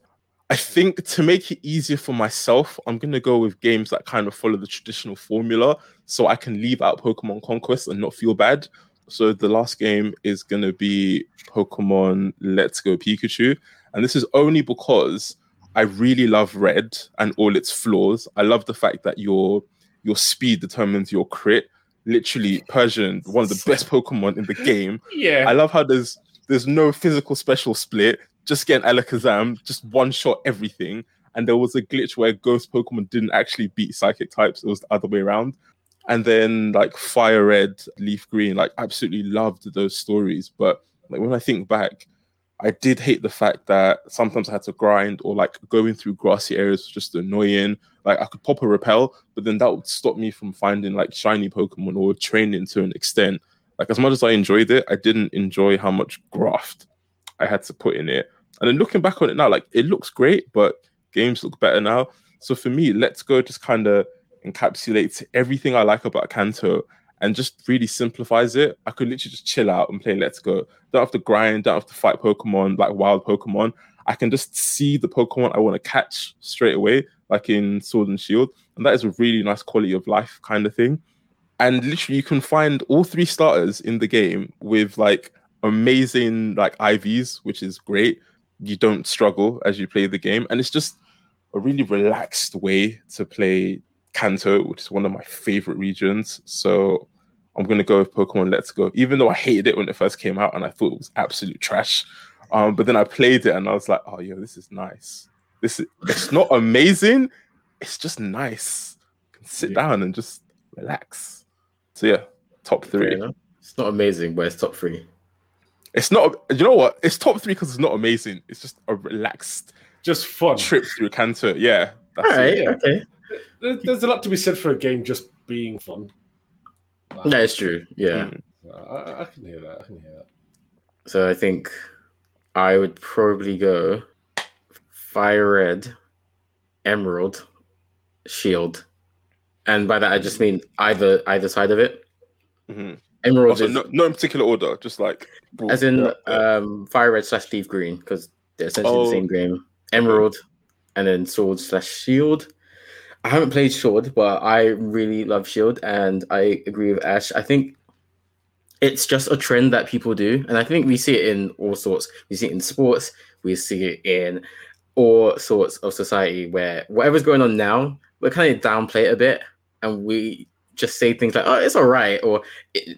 I think to make it easier for myself, I'm gonna go with games that kind of follow the traditional formula, so I can leave out Pokemon Conquest and not feel bad. So the last game is gonna be Pokemon Let's Go Pikachu, and this is only because I really love Red and all its flaws. I love the fact that your your speed determines your crit. Literally, Persian, one of the best [laughs] Pokemon in the game. Yeah. I love how there's there's no physical special split. Just get an Alakazam, just one shot everything. And there was a glitch where Ghost Pokemon didn't actually beat Psychic types; it was the other way around. And then like Fire Red, Leaf Green, like absolutely loved those stories. But like when I think back, I did hate the fact that sometimes I had to grind or like going through grassy areas was just annoying. Like I could pop a repel, but then that would stop me from finding like shiny Pokemon or training to an extent. Like as much as I enjoyed it, I didn't enjoy how much graft I had to put in it. And then looking back on it now, like it looks great, but games look better now. So for me, Let's Go just kind of encapsulates everything I like about Kanto and just really simplifies it. I could literally just chill out and play Let's Go. Don't have to grind, don't have to fight Pokemon like wild Pokemon. I can just see the Pokemon I want to catch straight away, like in Sword and Shield. And that is a really nice quality of life kind of thing. And literally, you can find all three starters in the game with like amazing like IVs, which is great. You don't struggle as you play the game, and it's just a really relaxed way to play Kanto, which is one of my favorite regions. So I'm gonna go with Pokemon Let's Go, even though I hated it when it first came out and I thought it was absolute trash. Um, but then I played it and I was like, oh yeah, this is nice. This is it's not amazing, it's just nice. You can sit Yeah. down and just relax. So yeah, top three. It's not amazing, but it's top three. It's not. You know what? It's top three because it's not amazing. It's just a relaxed Just fun. trip through Kanto. Yeah, that's All right, it. okay. There- There's a lot to be said for a game just being fun. That is true. Yeah. Mm. I, I can hear that. I can hear that. So I think I would probably go Fire Red, Emerald, Shield, and by that I just mean either either side of it. Mhm. Emerald Also, is no, not in particular order, just like broad- as in yeah, yeah. um, Fire Red slash Leaf Green because they're essentially Oh. the same game. Emerald, and then Sword slash Shield. I haven't played Sword, but I really love Shield, and I agree with Ash. I think it's just a trend that people do, and I think we see it in all sorts. We see it in sports, we see it in all sorts of society where whatever's going on now, we kind of downplay it a bit, and we just say things like, "Oh, it's all right," or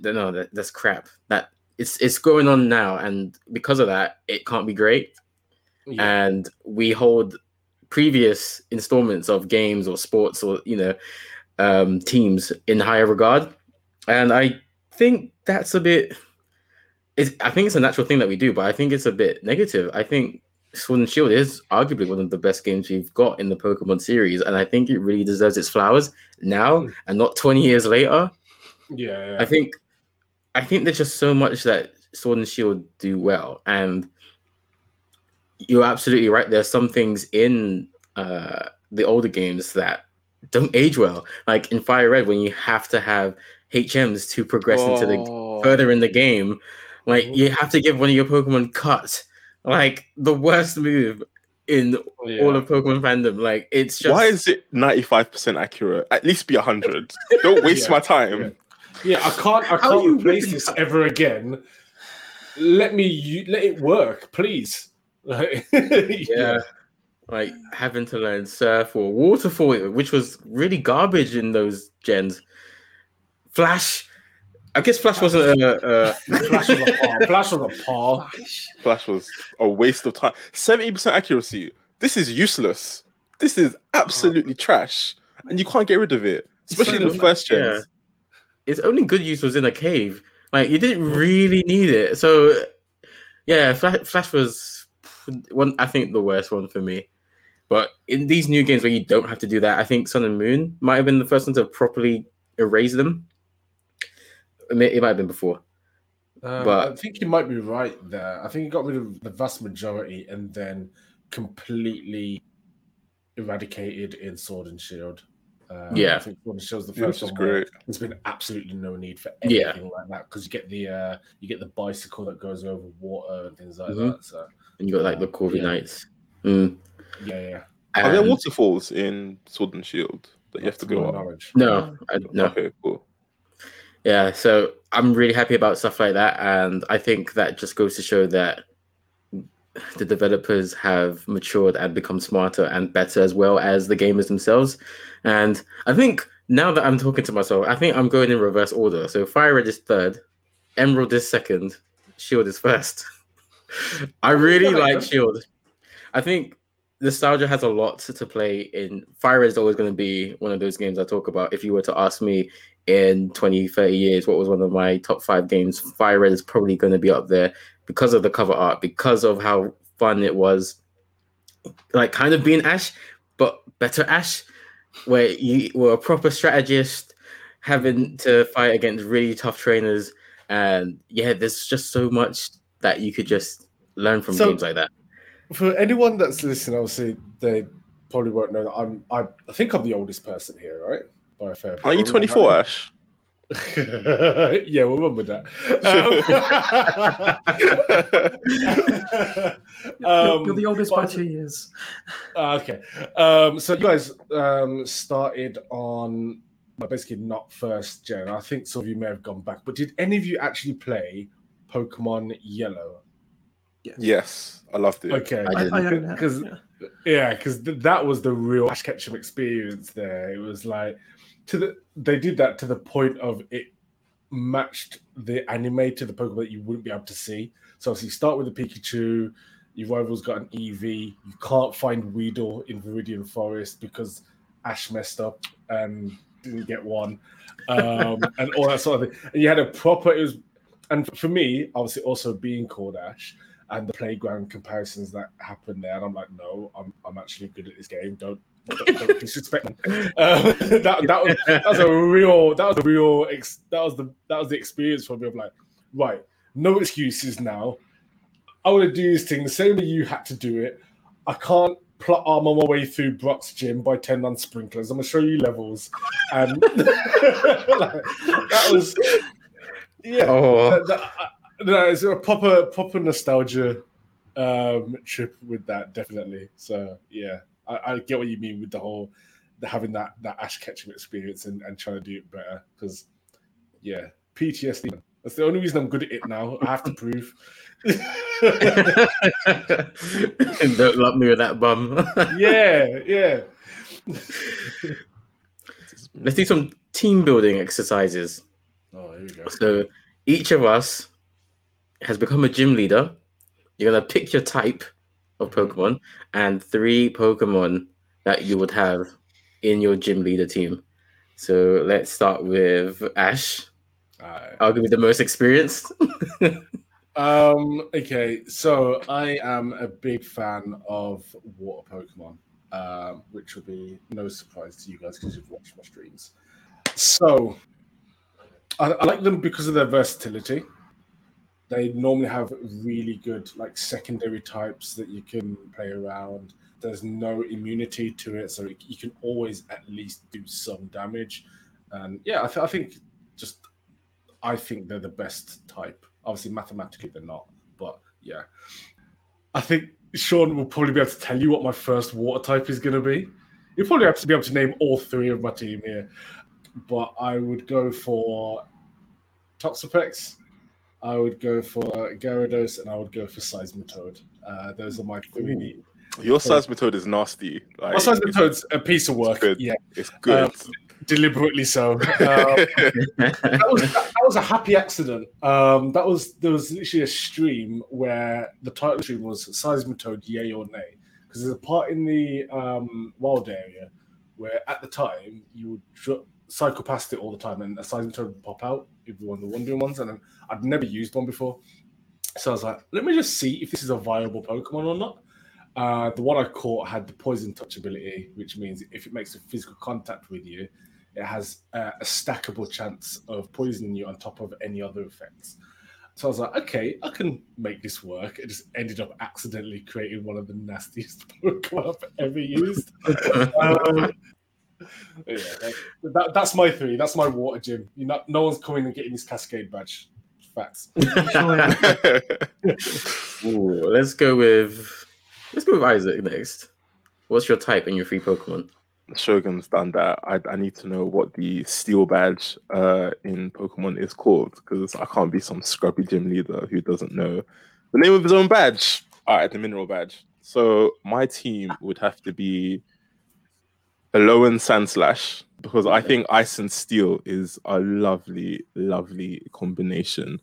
"No, that, that's crap." That it's it's going on now, and because of that, it can't be great. Yeah. And we hold previous installments of games or sports or you know um, teams in higher regard, and I think that's a bit. It's, I think it's a natural thing that we do, but I think it's a bit negative. I think Sword and Shield is arguably one of the best games we've got in the Pokemon series, and I think it really deserves its flowers now Mm. and not 20 years later. yeah. I think I think there's just so much that Sword and Shield do well, and you're absolutely right. There's some things in uh, the older games that don't age well, like in Fire Red when you have to have HMs to progress into the Oh. further in the game. Like Mhm. you have to give one of your Pokemon cut, like the worst move in yeah. all of Pokemon fandom. Like it's just Why is it 95% accurate? At least be 100. Don't waste Yeah, my time. yeah. Yeah, I can't. I How can't you replace really- this ever again. let me u- let it work, please. Like, [laughs] yeah. Like having to learn surf or waterfall, which was really garbage in those gens. Flash, I guess Flash wasn't a. a Flash was a par. Flash was a par. Flash was a waste of time. Seventy percent accuracy. This is useless. This is absolutely trash, and you can't get rid of it, especially in the first Yeah. gens. its only good use was in a cave. Like you didn't really need it. So yeah, Flash, Flash was one. I think the worst one for me. But in these new games where you don't have to do that, I think Sun and Moon might have been the first one to properly erase them. It, may, it might have been before. Um, But- I think you might be right there. I think you got rid of the vast majority and then completely eradicated in Sword and Shield. Um, Yeah. I think Sword and Shield's the first one. where great. There's been absolutely no need for Yeah. anything like that because you get the uh, you get the bicycle that goes over water and things like Mhm. that. So And you got like the Corvi Yeah. Knights. Mm. yeah, yeah. Are there waterfalls in Sword and Shield that you have to Not to go up? knowledge. no, I, no. Okay, cool. Yeah, so I'm really happy about stuff like that, and I think that just goes to show that the developers have matured and become smarter and better as well as the gamers themselves. And I think now that I'm talking to myself, I think I'm going in reverse order. So Fire Red is third, Emerald is second, Shield is first. [laughs] I really makes like. Shield. I think nostalgia has a lot to, to play in. Fire Red is always going to be one of those games I talk about. If you were to ask me in 20, 30 years, what was one of my top five games, Fire Red is probably going to be up there because of the cover art, because of how fun it was. Like kind of being Ash, but better Ash, where you were a proper strategist, having to fight against really tough trainers. And yeah, there's just so much that you could just learn from So- games like that. For anyone that's listening, obviously they probably won't know that I'm. I, I think I'm the oldest person here, right? By a fair. Are you 24, Ash? [laughs] yeah, we'll run with that. You're, [laughs] [laughs] Um, you're the oldest by two years. Ah, okay. Um, so you guys um, started on well, basically not first gen. I think some of you may have gone back, but did any of you actually play Pokemon Yellow? yes, I loved it. Okay. I I, didn't. I own it. Because yeah. yeah, because th- that was the real Ash Ketchum experience. There, it was like to the they did that to the point of it matched the anime to the Pokemon that you wouldn't be able to see. So obviously, you start with the Pikachu. Your rival's got an Eevee. You can't find Weedle in Viridian Forest because Ash messed up and didn't get one, um, [laughs] and all that sort of thing. And you had a proper. It was, and for me, obviously, also being called Ash and the playground comparisons that happened there. And I'm like, no, I'm I'm actually good at this game. Don't don't, don't [laughs] disrespect me. Uh, [laughs] that that was that was a real that was a real ex, that was the that was the experience for me of like, right, no excuses now. I want to do this thing the same way you had to do it. I can't plot armor my way through Brock's gym by 10 on sprinklers. I'm gonna show you levels. And [laughs] like, that was yeah. Oh, That, that, uh, no, it's a proper proper nostalgia um, trip with that, definitely. So yeah, I, I get what you mean with the whole the, having that that Ash Ketchum experience and, and trying to do it better because yeah, PTSD. That's the only reason I'm good at it now. I have to prove. [laughs] and don't lump me with that bum. [laughs] yeah, yeah. Let's do some team building exercises. Oh, here we go. So each of us has become a gym leader. You're gonna pick your type of Pokemon and three Pokemon that you would have in your gym leader team. So let's start with Ash. Alright. I'll give you the most experienced. [laughs] Um, okay, so I am a big fan of water Pokemon, um, which will be no surprise to you guys because you've watched my streams. So I, I like them because of their versatility. They normally have really good like secondary types that you can play around. There's no immunity to it, so you can always at least do some damage. And yeah, I, th- I think just I think they're the best type. Obviously, mathematically they're not, but yeah. I think Sean will probably be able to tell you what my first water type is going to be. You'll probably have to be able to name all three of my team here, but I would go for Toxapex, I would go for Gyarados, and I would go for Seismitoad. Uh, those are my three. Your Seismitoad is nasty. Like, My Seismitoad's a piece of work. good. Yeah, It's good. Um, deliberately so. [laughs] Um, that was that, was a happy accident. Um, that was there was literally a stream where the title stream was Seismitoad, yay or nay, because there's a part in the um, wild area where at the time you would dr- cycle past it all the time, and a Seismitoad would pop out. It'd be one of the wandering ones, and I'd never used one before, so I was like, let me just see if this is a viable Pokemon or not. Uh, the one I caught had the poison touch ability, which means if it makes a physical contact with you, it has uh, a stackable chance of poisoning you on top of any other effects. So I was like, okay, I can make this work. It just ended up accidentally creating one of the nastiest [laughs] Pokemon I've ever used. [laughs] Um, [laughs] yeah, that, that- that's my three. That's my water gym. You know, no one's coming and getting this Cascade badge. Facts. [laughs] [laughs] Ooh, let's go with let's go with Isaac next. What's your type and your free Pokemon? Shogun's done that. I, I need to know what the steel badge uh, in Pokemon is called because I can't be some scrubby gym leader who doesn't know the name of his own badge. All right, the mineral badge. So my team would have to be Alolan Sandslash because I think Ice and Steel is a lovely, lovely combination,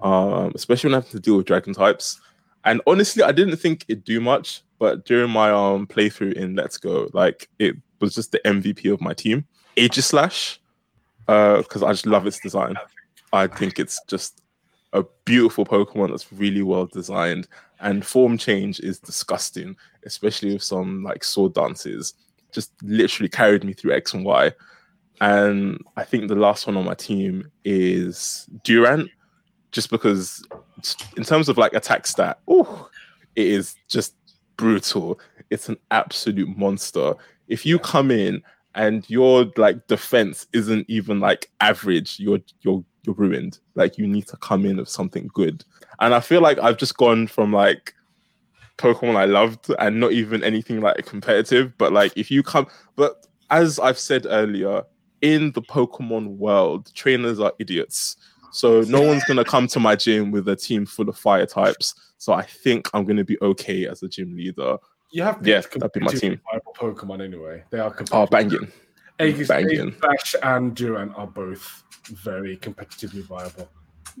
um, especially when I have to deal with Dragon types. And honestly, I didn't think it'd do much, but during my um playthrough in Let's Go, like it was just the MVP of my team. Aegislash, uh, because I just love its design. I think it's just a beautiful Pokemon that's really well designed, and form change is disgusting, especially with some like sword dances. Just literally carried me through X and Y. And I think the last one on my team is Durant, just because in terms of like attack stat, oh, it is just brutal. It's an absolute monster. If you come in and your like defense isn't even like average, you're you're you're ruined. Like you need to come in with something good. And I feel like I've just gone from like Pokemon I loved and not even anything like competitive, but like if you come but as I've said earlier, in the Pokemon world, trainers are idiots. So no one's gonna come to my gym with a team full of fire types. So I think I'm gonna be okay as a gym leader. You have Yeah, picked that'd be my team. viable Pokemon anyway. They are Oh, competitive. banging. Aegis, banging. Ash and Durant are both very competitively viable.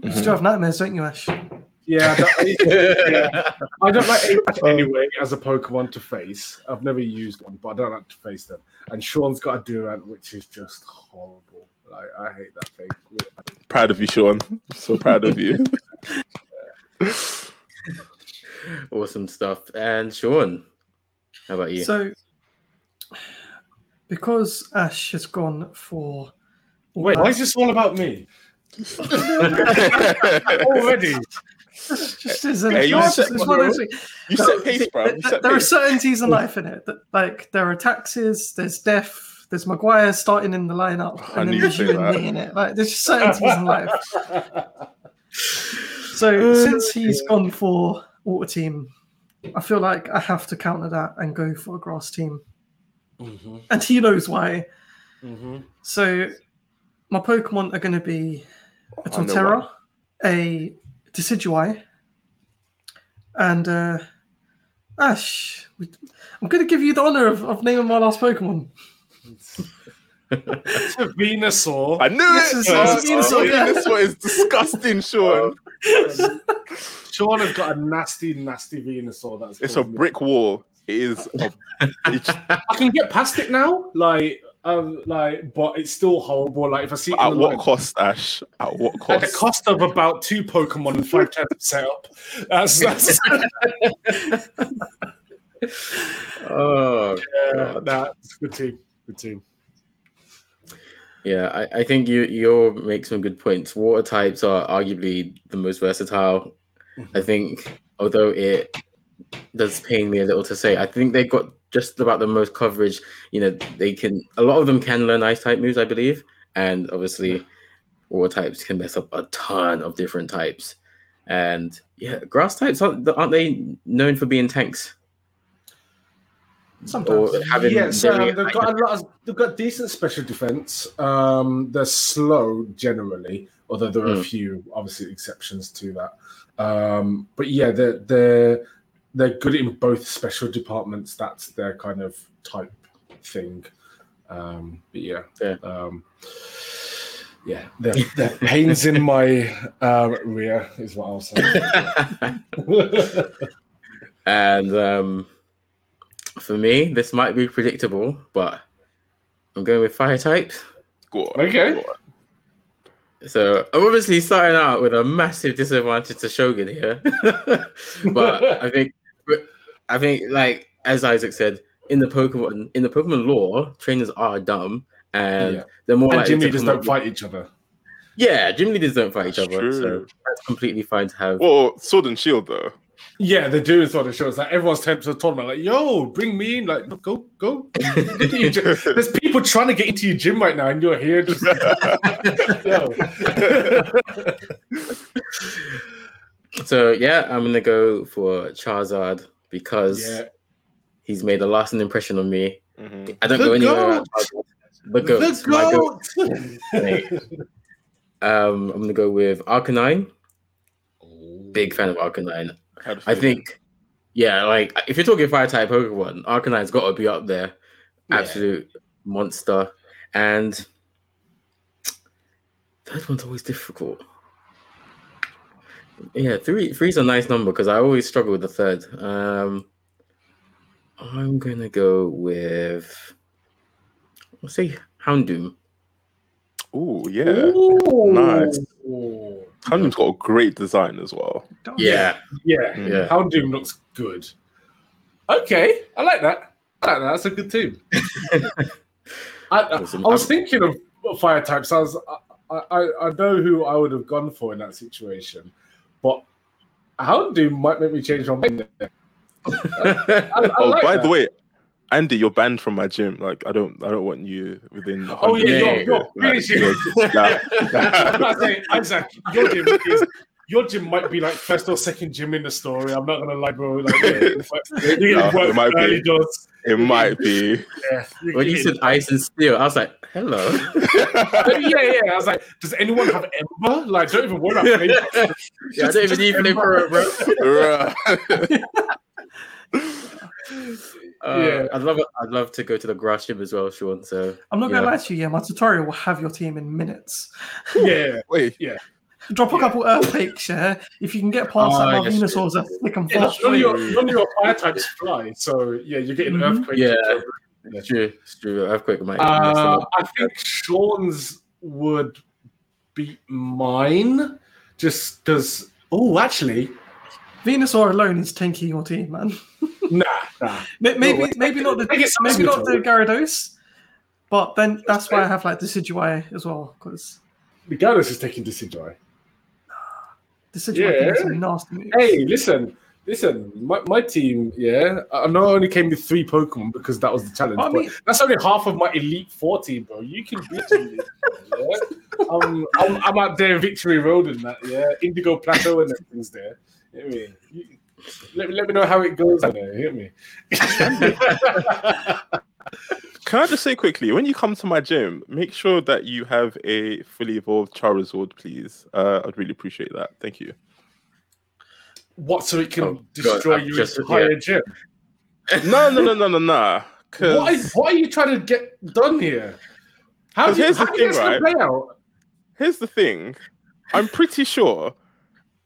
You still have nightmares, don't you, Ash? Yeah, that, [laughs] yeah. I don't like Ash oh. anyway as a Pokemon to face. I've never used one, but I don't like to face them. And Sean's got a Durant, which is just horrible. Like I hate that thing. Proud of you, Sean. So proud of you. [laughs] Awesome stuff. And Sean, how about you? So, because Ash has gone for. Wait, why is this all about me [laughs] already? [laughs] Just, isn't it? you It's said- just- it's one of those you bro. You There, there are certainties in life in it. That, like there are taxes, there's death, there's Maguire starting in the lineup, I and then there's you'd and me in it. Like there's just certainties in life. So [laughs] since he's gone for water team, I feel like I have to counter that and go for a grass team, Mhm, and he knows why. mhm. So my Pokemon are going to be a Torterra, a Decidueye, and uh, Ash. we- I'm going to give you the honor of, of naming my last Pokemon. [laughs] It's a Venusaur. I knew Yes, it. it's- Oh, it's Venusaur, yeah. This one is disgusting, Sean. [laughs] Sean has got a nasty, nasty Venusaur. That's It's a caused me- brick wall. It is. A, it's, [laughs] I can get past it now, like, um, like, but it's still horrible. Like, if I see at what line- cost, Ash? At what cost? at the cost? cost of about two Pokemon and five times setup. That's that's [laughs] oh, yeah, that's good team. Good team. yeah. I, I think you you make some good points. Water types are arguably the most versatile. I think, although it does pain me a little to say, I think they got just about the most coverage. You know, they can a lot of them can learn ice type moves, I believe, and obviously, water types can mess up a ton of different types. And yeah, grass types aren't, aren't they known for being tanks? Sometimes. or having yes, um, they've got a lot. Of, they've got decent special defense. Um, they're slow generally, although there are a Mm. few obviously exceptions to that. Um, but yeah, they're they're they're good in both special departments. That's their kind of type thing. Um, but yeah, Yeah. Um, yeah, they're, they're [laughs] pains in my um, rear is what I'll say. [laughs] and um, for me, this might be predictable, but I'm going with fire type. Go Okay. So I'm obviously starting out with a massive disadvantage to Shogun here, [laughs] but I think, but I think like as Isaac said, in the Pokemon in the Pokemon lore, trainers are dumb and Yeah. they're more and likely gym leaders don't fight each other. Yeah, gym leaders don't fight each That's other, so true. that's completely fine to have. Well, Sword and Shield though. Yeah, they do sort of shows like everyone's tempted to the tournament, like, yo, bring me in, like, go, go. [laughs] Get to your gym. [laughs] There's people trying to get into your gym right now, and you're here just [laughs] yo. So yeah, I'm gonna go for Charizard because yeah. he's made a lasting impression on me. Mhm. I don't The go anywhere without goat! Charizard. The goat. The my goat. goat. [laughs] Um, I'm gonna go with Arcanine. Big fan of Arcanine. Had a I feeling. think, yeah, like if you're talking fire type Pokemon, Arcanine's got to be up there. Yeah. Absolute monster. And third one's always difficult. Yeah, three three's a nice number because I always struggle with the third. Um, I'm gonna go with let's say Houndoom. Ooh, yeah. Ooh. Nice. Ooh. Houndoom's got a great design as well. Don't- Yeah, Yeah, Mm. Yeah. Houndoom looks good. Okay, I like that. I like that. That's a good team. [laughs] I, I, I was thinking of fire types. I was, I, I, I know who I would have gone for in that situation, but Houndoom might make me change my mind. I, I [laughs] oh, like by that. the way, Andy, you're banned from my gym. Like, I don't, I don't want you within. Oh 100 yeah, Yeah, your, your, Like, you're- that- I'm not saying, Isaac, your gym is your gym might be like first or second gym in the story. I'm not gonna lie, bro. Like, yeah, you're No, work it might be. early doors. it might be. Yeah, you're when you getting- said ice and steel, I was like, hello. [laughs] yeah, yeah. I was like, does anyone have Ember? Like, don't even worry about [laughs] flavor. yeah, I don't even need flame for it, bro. [laughs] Uh, Yeah. I'd love I'd love to go to the grass gym as well, Sean. So I'm not going to Yeah. lie to you, yeah, my tutorial will have your team in minutes. Yeah, Wait, Drop a couple earthquakes, yeah. If you can get past Oh, that, my yes, Venusaur's are thick and yeah none, of your, none of your fire types fly, so yeah, you're getting Mhm. earthquake. Yeah. it's true, it's true. Earthquake might. Uh, I think Sean's would beat mine, just because. Oh, actually, Venusaur alone is tanking your team, man. [laughs] nah, nah. Maybe, wait. maybe not the I maybe not the Venusaur. Gyarados, but then that's why I have like Decidueye as well because The Gyarados is taking Decidueye. Decidueye Yeah. nasty moves. Hey, listen, listen. My, my team, yeah, I know I only came with three Pokemon because that was the challenge. I but mean- that's only half of my Elite Four team, bro. You can beat me. [laughs] yeah? I'm, I'm, I'm out there, Victory Road and that. Yeah, Indigo Plateau and everything's there. You know I mean? You- let, me- let me know how it goes. Hear me? [laughs] can I just say quickly, when you come to my gym, make sure that you have a fully evolved Charizard, please. Uh, I'd really appreciate that. Thank you. what? So it can Oh, destroy I've your just- entire gym? [laughs] No, no, no, no, no, no. What, is, what are you trying to get done here? How 'Cause do you, here's how the do you thing, right? out? here's the thing, I'm pretty sure,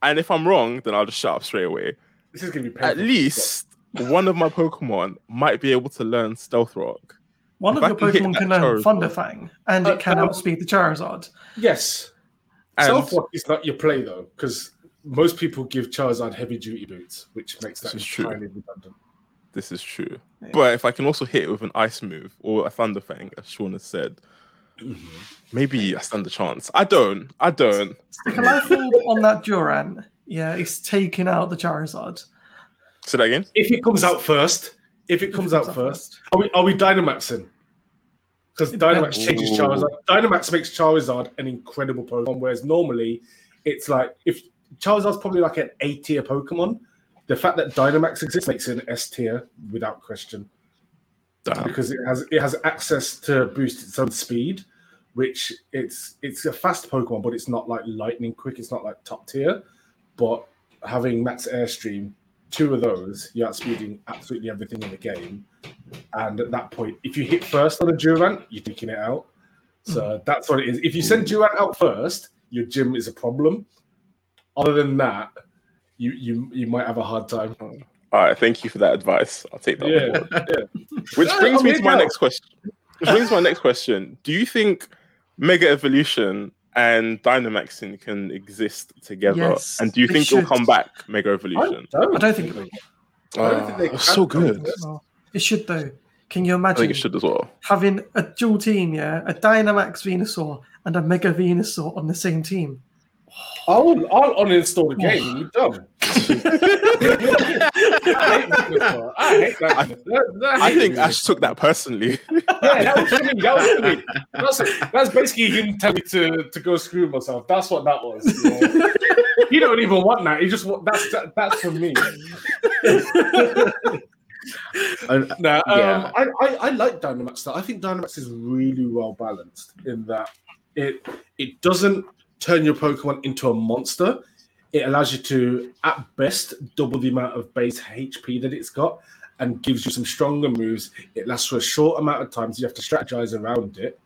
and if I'm wrong, then I'll just shut up straight away. This is gonna be painful. At least one of my Pokemon might be able to learn Stealth Rock. One if of I your can Pokemon can learn Charizard- Thunderfang, and Uh, it can um, outspeed the Charizard. Yes. And Stealth Rock is not your play though, because most people give Charizard heavy duty boots, which makes that This is true. entirely redundant. this is true. Yeah. But if I can also hit it with an Ice move or a Thunderfang, as Sean has said, maybe I stand a chance. I don't. I don't. The Calliope on that Durant, yeah, it's taking out the Charizard. Say that again. If it comes out first, if it comes out first, are we are we Dynamaxing? Because Dynamax changes Charizard. Dynamax makes Charizard an incredible Pokemon, whereas normally it's like if Charizard's probably like an A tier Pokemon. The fact that Dynamax exists makes it an S tier without question. Damn. because it has it has access to boost its own speed, which it's it's a fast Pokemon, but it's not like lightning quick. It's not like top tier, but having max airstream, two of those, you're outspeeding absolutely everything in the game. And at that point, if you hit first on a Durant, you're taking it out. So hmm. that's what it is. If you send Durant out first, your gym is a problem. Other than that, you you you might have a hard time. All right, thank you for that advice. I'll take that. Yeah, yeah. Which brings me to my yeah. next question. Which brings my next question. Do you think Mega Evolution and Dynamaxing can exist together? Yes, and do you they think it'll come back, Mega Evolution? I don't think I Ah, don't think they it's so good. together. It should though. Can you imagine? I imagine think it should as well. having a dual team, yeah, a Dynamax Venusaur and a Mega Venusaur on the same team? I'll I'll uninstall the game. You're dumb. [laughs] [laughs] I [laughs] hate I hate that. that- I think Ash took that personally. [laughs] Yeah, that was for me. That was for me. That's, that's basically him telling me to, to go screw myself. That's what that was. You know? [laughs] he don't even want that. He just want that's that, that's for me. And- No, um, Yeah. I, I I like Dynamax. Though. I think Dynamax is really well balanced in that it it doesn't turn your Pokemon into a monster. It allows you to, at best, double the amount of base HP that it's got, and gives you some stronger moves. It lasts for a short amount of time, so you have to strategize around it.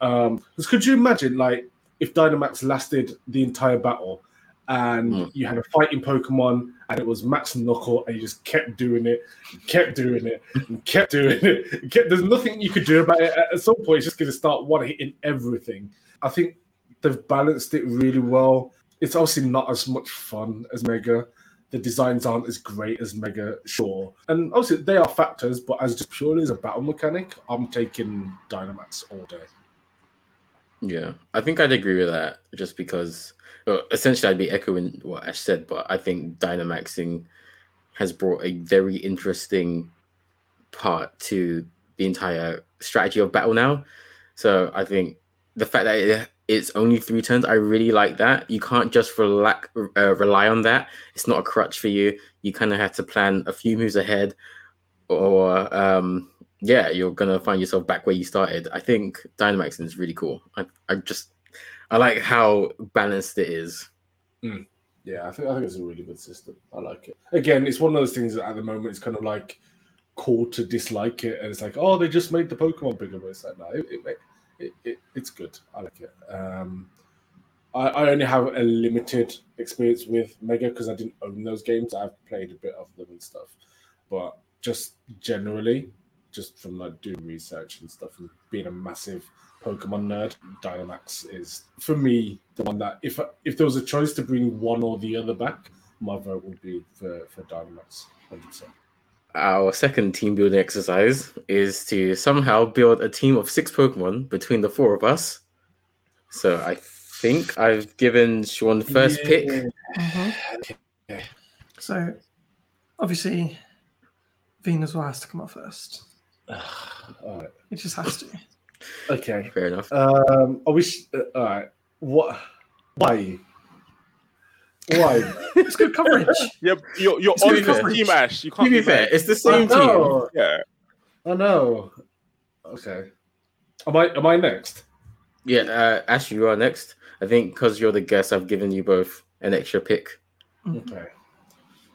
Um, 'cause could you imagine, like, if Dynamax lasted the entire battle, and Mm. you had a fighting Pokemon, and it was Max Knuckle, and you just kept doing it, kept doing it, and kept doing it. [laughs] kept, there's nothing you could do about it. At some point, it's just going to start one hitting everything. I think they've balanced it really well. It's obviously not as much fun as Mega. The designs aren't as great as Mega, sure. And obviously, they are factors, but as just purely as a battle mechanic, I'm taking Dynamax all day. Yeah, I think I'd agree with that just because well, essentially I'd be echoing what Ash said, but I think Dynamaxing has brought a very interesting part to the entire strategy of battle now. So I think the fact that it, it's only three turns, I really like that. You can't just relax, uh, rely on that. It's not a crutch for you. You kind of have to plan a few moves ahead, or um, yeah, you're gonna find yourself back where you started. I think Dynamaxing is really cool. I, I just I like how balanced it is. Yeah, I think I think it's a really good system. I like it. Again, it's one of those things that at the moment it's kind of like cool to dislike it, and it's like, oh, they just made the Pokemon bigger, but it's like, no, it, it, it, it it's good. I like it. Um, I, I only have a limited experience with Mega because I didn't own those games. I've played a bit of them and stuff, but just generally, just from like doing research and stuff and being a massive Pokemon nerd, Dynamax is for me the one that if if there was a choice to bring one or the other back, my vote would be for for Dynamax, hundred percent. Our second team building exercise is to somehow build a team of six Pokemon between the four of us. So I think I've given Sean first pick. Mhm. So, obviously, Venusaur has to come up first. All right. It just has to. [laughs] Okay. Fair enough. Um. I wish. Uh, all right. What? Why? Why? It's good coverage. Yep, [laughs] you're, you're on good this coverage. team, Ash. You can't be be fair, mad. it's the same team. know. Yeah. I know. Okay. Am I? Am I next? Yeah, uh, Ash, you are next. I think because you're the guest, I've given you both an extra pick. Okay.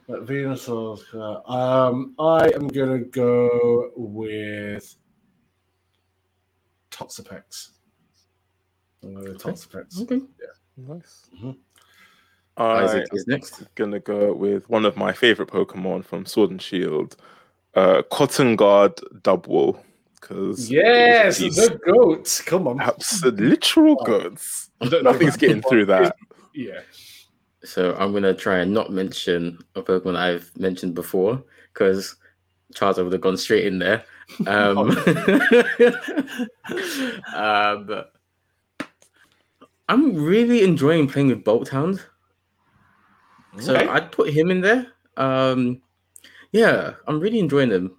But Venusaur. Uh, um. I am gonna go with Toxapex. I'm going with Toxapex. Okay. Yeah. Nice. Mhm. Isaac I'm is next. gonna go with one of my favorite Pokemon from Sword and Shield, uh, Cotton Guard Dubwool. Because Yes, the goats. Come on. absolute literal goods. I don't know Nothing's about- getting through that. [laughs] Yeah. So I'm gonna try and not mention a Pokemon I've mentioned before because Charles would have gone straight in there. Um, [laughs] [laughs] um, I'm really enjoying playing with Boltund, so Okay. I'd put him in there. Um, yeah, I'm really enjoying them.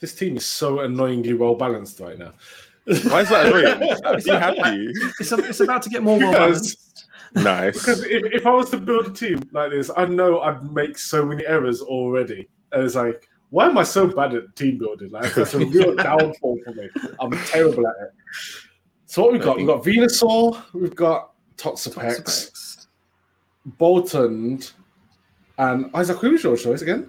This team is so annoyingly well balanced right now. Why is that annoying? [laughs] Be happy. It's, a, it's about to get more well Because- balanced. Nice. Because if, if I was to build a team like this, I know I'd make so many errors already. And it's like, Why am I so bad at team building? Like that's a real [laughs] downfall for me. I'm terrible at it. So what we've got? We've got Venusaur, we've got Toxapex, Toxapex. Boltund, and Isaac. Who was your choice again?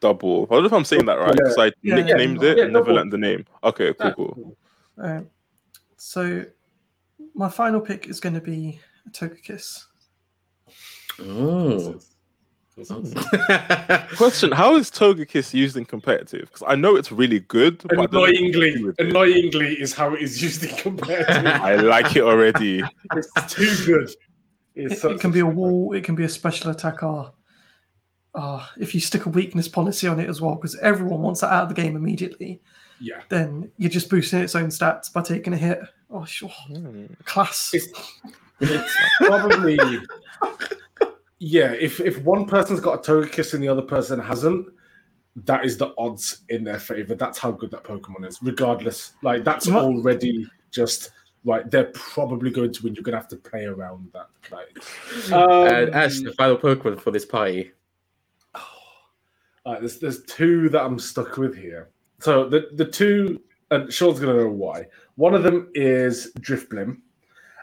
Double. I don't know if I'm saying that right. Yeah. Because I Yeah, nicknamed yeah. it Yeah, and never double. learned the name. Okay, cool, cool. Alright. So my final pick is going to be a Togekiss. Oh. [laughs] Question: How is Togekiss used in competitive? Because I know it's really good. But I don't know what to do Annoyingly, with annoyingly is how it is used in competitive. [laughs] I like it already. it's too good. It's It, it can be a wall, it can be a special attacker. Uh, if you stick a weakness policy on it as well, because everyone wants that out of the game immediately, yeah. then you're just boosting its own stats by taking a hit. Oh, sure. Hmm. Class. It's, it's probably yeah. If if one person's got a Togekiss and the other person hasn't, that is the odds in their favor. That's how good that Pokemon is. Regardless, like that's What? already just right. They're probably going to win. You're gonna have to play around that. Like, and um, Ash, the final Pokemon for this party. [sighs] All right, there's there's two that I'm stuck with here. So the the two, and Sean's gonna know why. One of them is Drifblim,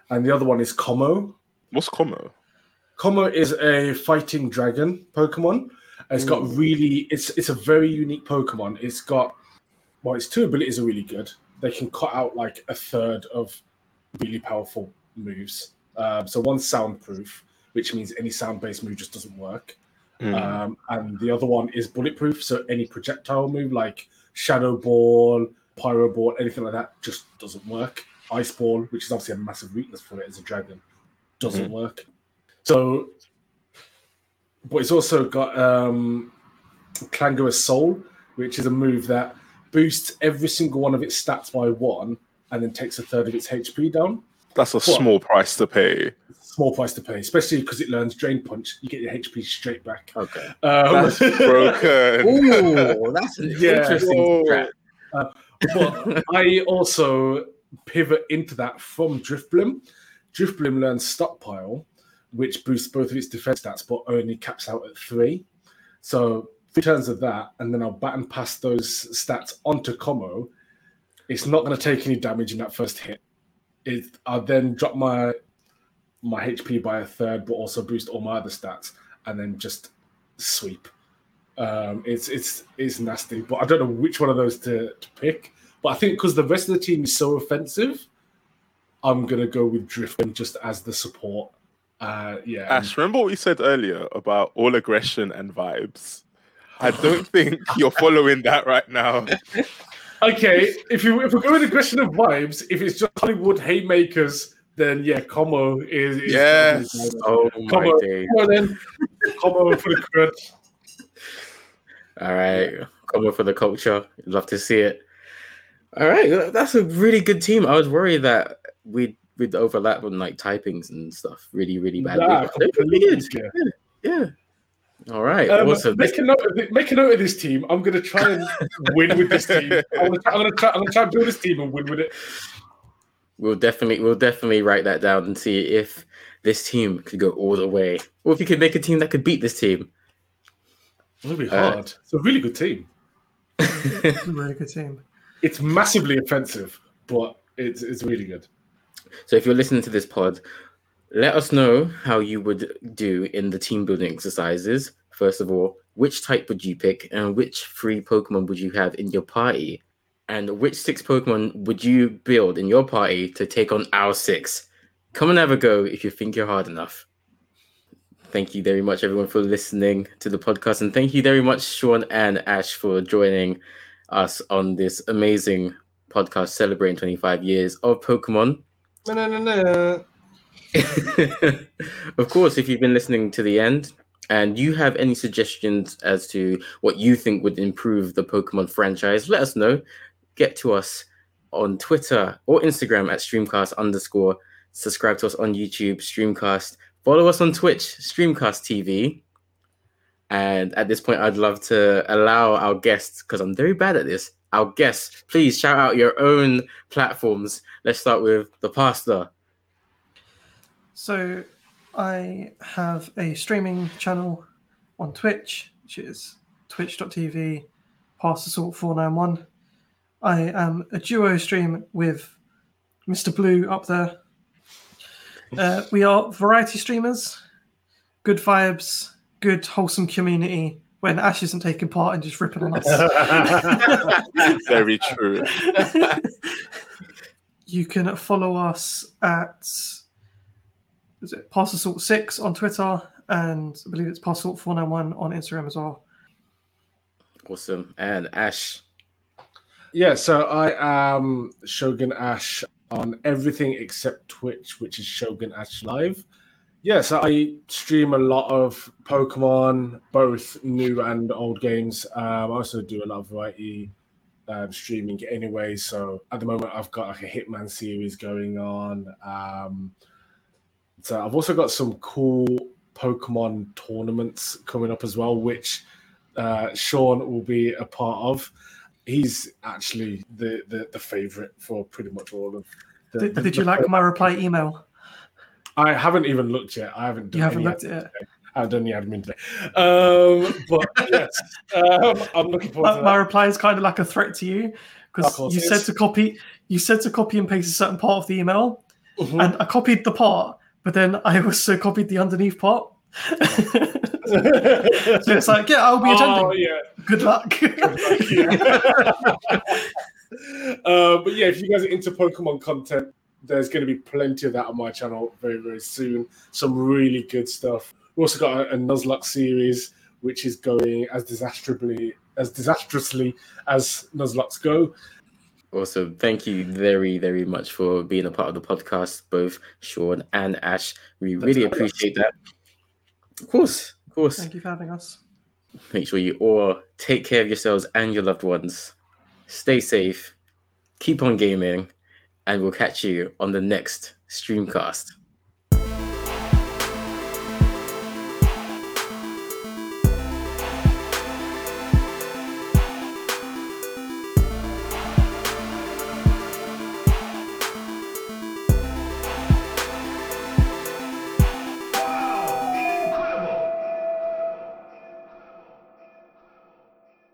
and the other one is Kommo-o. What's Kommo-o? Kommo-o is a fighting dragon Pokemon. It's got really it's it's a very unique Pokemon. It's got well, its two abilities are really good. They can cut out like a third of really powerful moves. Um, so one's soundproof, which means any sound-based move just doesn't work. Hmm. Um, and the other one is bulletproof, so any projectile move like Shadow Ball, Pyro Ball, anything like that just doesn't work. Ice Ball, which is obviously a massive weakness for it as a dragon, doesn't work. So, but it's also got um, Clangorous Soul, which is a move that boosts every single one of its stats by one, and then takes a third of its HP down. That's a small price to pay. Small price to pay, especially because it learns Drain Punch. You get your HP straight back. Okay. Um, That's [laughs] broken. Ooh, that's an Yeah. interesting Whoa. strat. but I also pivot into that from Drifblim. Drifblim learns Stockpile, which boosts both of its defense stats, but only caps out at three. So three turns of that, and then I'll baton pass those stats onto Kommo-o. It's not going to take any damage in that first hit. It, I'll then drop my my HP by a third, but also boost all my other stats, and then just sweep. Um, it's it's it's nasty, but I don't know which one of those to, to pick. But I think because the rest of the team is so offensive, I'm gonna go with Drifting just as the support. Uh, yeah, Ash, remember what we said earlier about all aggression and vibes? I don't think you're following that right now. [laughs] Okay, if you if we're going the question of vibes, if it's just Hollywood haymakers, then yeah, Como is, is Yes. Oh my Como, day. Como then Como for the crud. All right. Coming for the culture. Love to see it. All right. That's a really good team. I was worried that we'd we'd overlap on like typings and stuff really, really badly. Nah, but they were really completely, yeah. Yeah. All right. Um, awesome. make a note. Of it, make a note of this team. I'm gonna try and [laughs] win with this team. I'm gonna, try, I'm gonna try. I'm gonna try and build this team and win with it. We'll definitely we'll definitely write that down and see if this team could go all the way. Or if you could make a team that could beat this team. It'll be Uh, hard. it's a really good team. It's [laughs] a really good team. It's massively offensive, but it's it's really good. So if you're listening to this pod, let us know how you would do in the team building exercises. First of all, which type would you pick and which three Pokemon would you have in your party? And which six Pokemon would you build in your party to take on our six? Come and have a go if you think you're hard enough. Thank you very much, everyone, for listening to the podcast. And thank you very much, Sean and Ash, for joining us on this amazing podcast celebrating 25 years of Pokemon. No, no, no, no. of course, if you've been listening to the end and you have any suggestions as to what you think would improve the Pokemon franchise, let us know. Get to us on Twitter or Instagram at streamcast underscore. Subscribe to us on YouTube, Streamcast. Follow us on Twitch, Streamcast TV. And at this point, I'd love to allow our guests, because I'm very bad at this, our guests, please shout out your own platforms. Let's start with the pastor. So I have a streaming channel on Twitch, which is twitch.tv Pass the Salt 491. I am a duo stream with Mr. Blue up there. Uh, we are variety streamers, good vibes, good wholesome community when Ash isn't taking part and just ripping on us. [laughs] Very true. [laughs] you can follow us at is it Pass the Salt 6 on Twitter and I believe it's Pass Salt 491 on Instagram as well. Awesome. And Ash. Yeah, so I am Shogun Ash on everything except Twitch, which is Shogun Ash Live. Yeah, so I stream a lot of Pokemon, both new and old games. Um, I also do a lot of variety um, streaming anyway. So at the moment, I've got like a Hitman series going on. Um, so I've also got some cool Pokemon tournaments coming up as well, which uh, Sean will be a part of. He's actually the the, the favorite for pretty much all of. The, Did, the- did you like my reply email? I haven't even looked yet. I haven't. Done You haven't looked at it. I haven't done the admin today. Um, but [laughs] yes, um, I'm looking forward My, to my reply is kind of like a threat to you because you said to copy you said to copy and paste a certain part of the email, Mhm. and I copied the part, but then I also copied the underneath part. [laughs] so it's like, yeah, I'll be attending. Oh yeah. Good luck. [laughs] [laughs] uh, but yeah, if you guys are into Pokemon content, there's going to be plenty of that on my channel very, very soon. Some really good stuff. We also got a, a Nuzlocke series, which is going as disastrously as disastrously as Nuzlockes go. Awesome. Thank you very, very much for being a part of the podcast, both Sean and Ash. We really appreciate that. Of course, of course. Thank you for having us. Make sure you all take care of yourselves and your loved ones. Stay safe, keep on gaming, and we'll catch you on the next streamcast.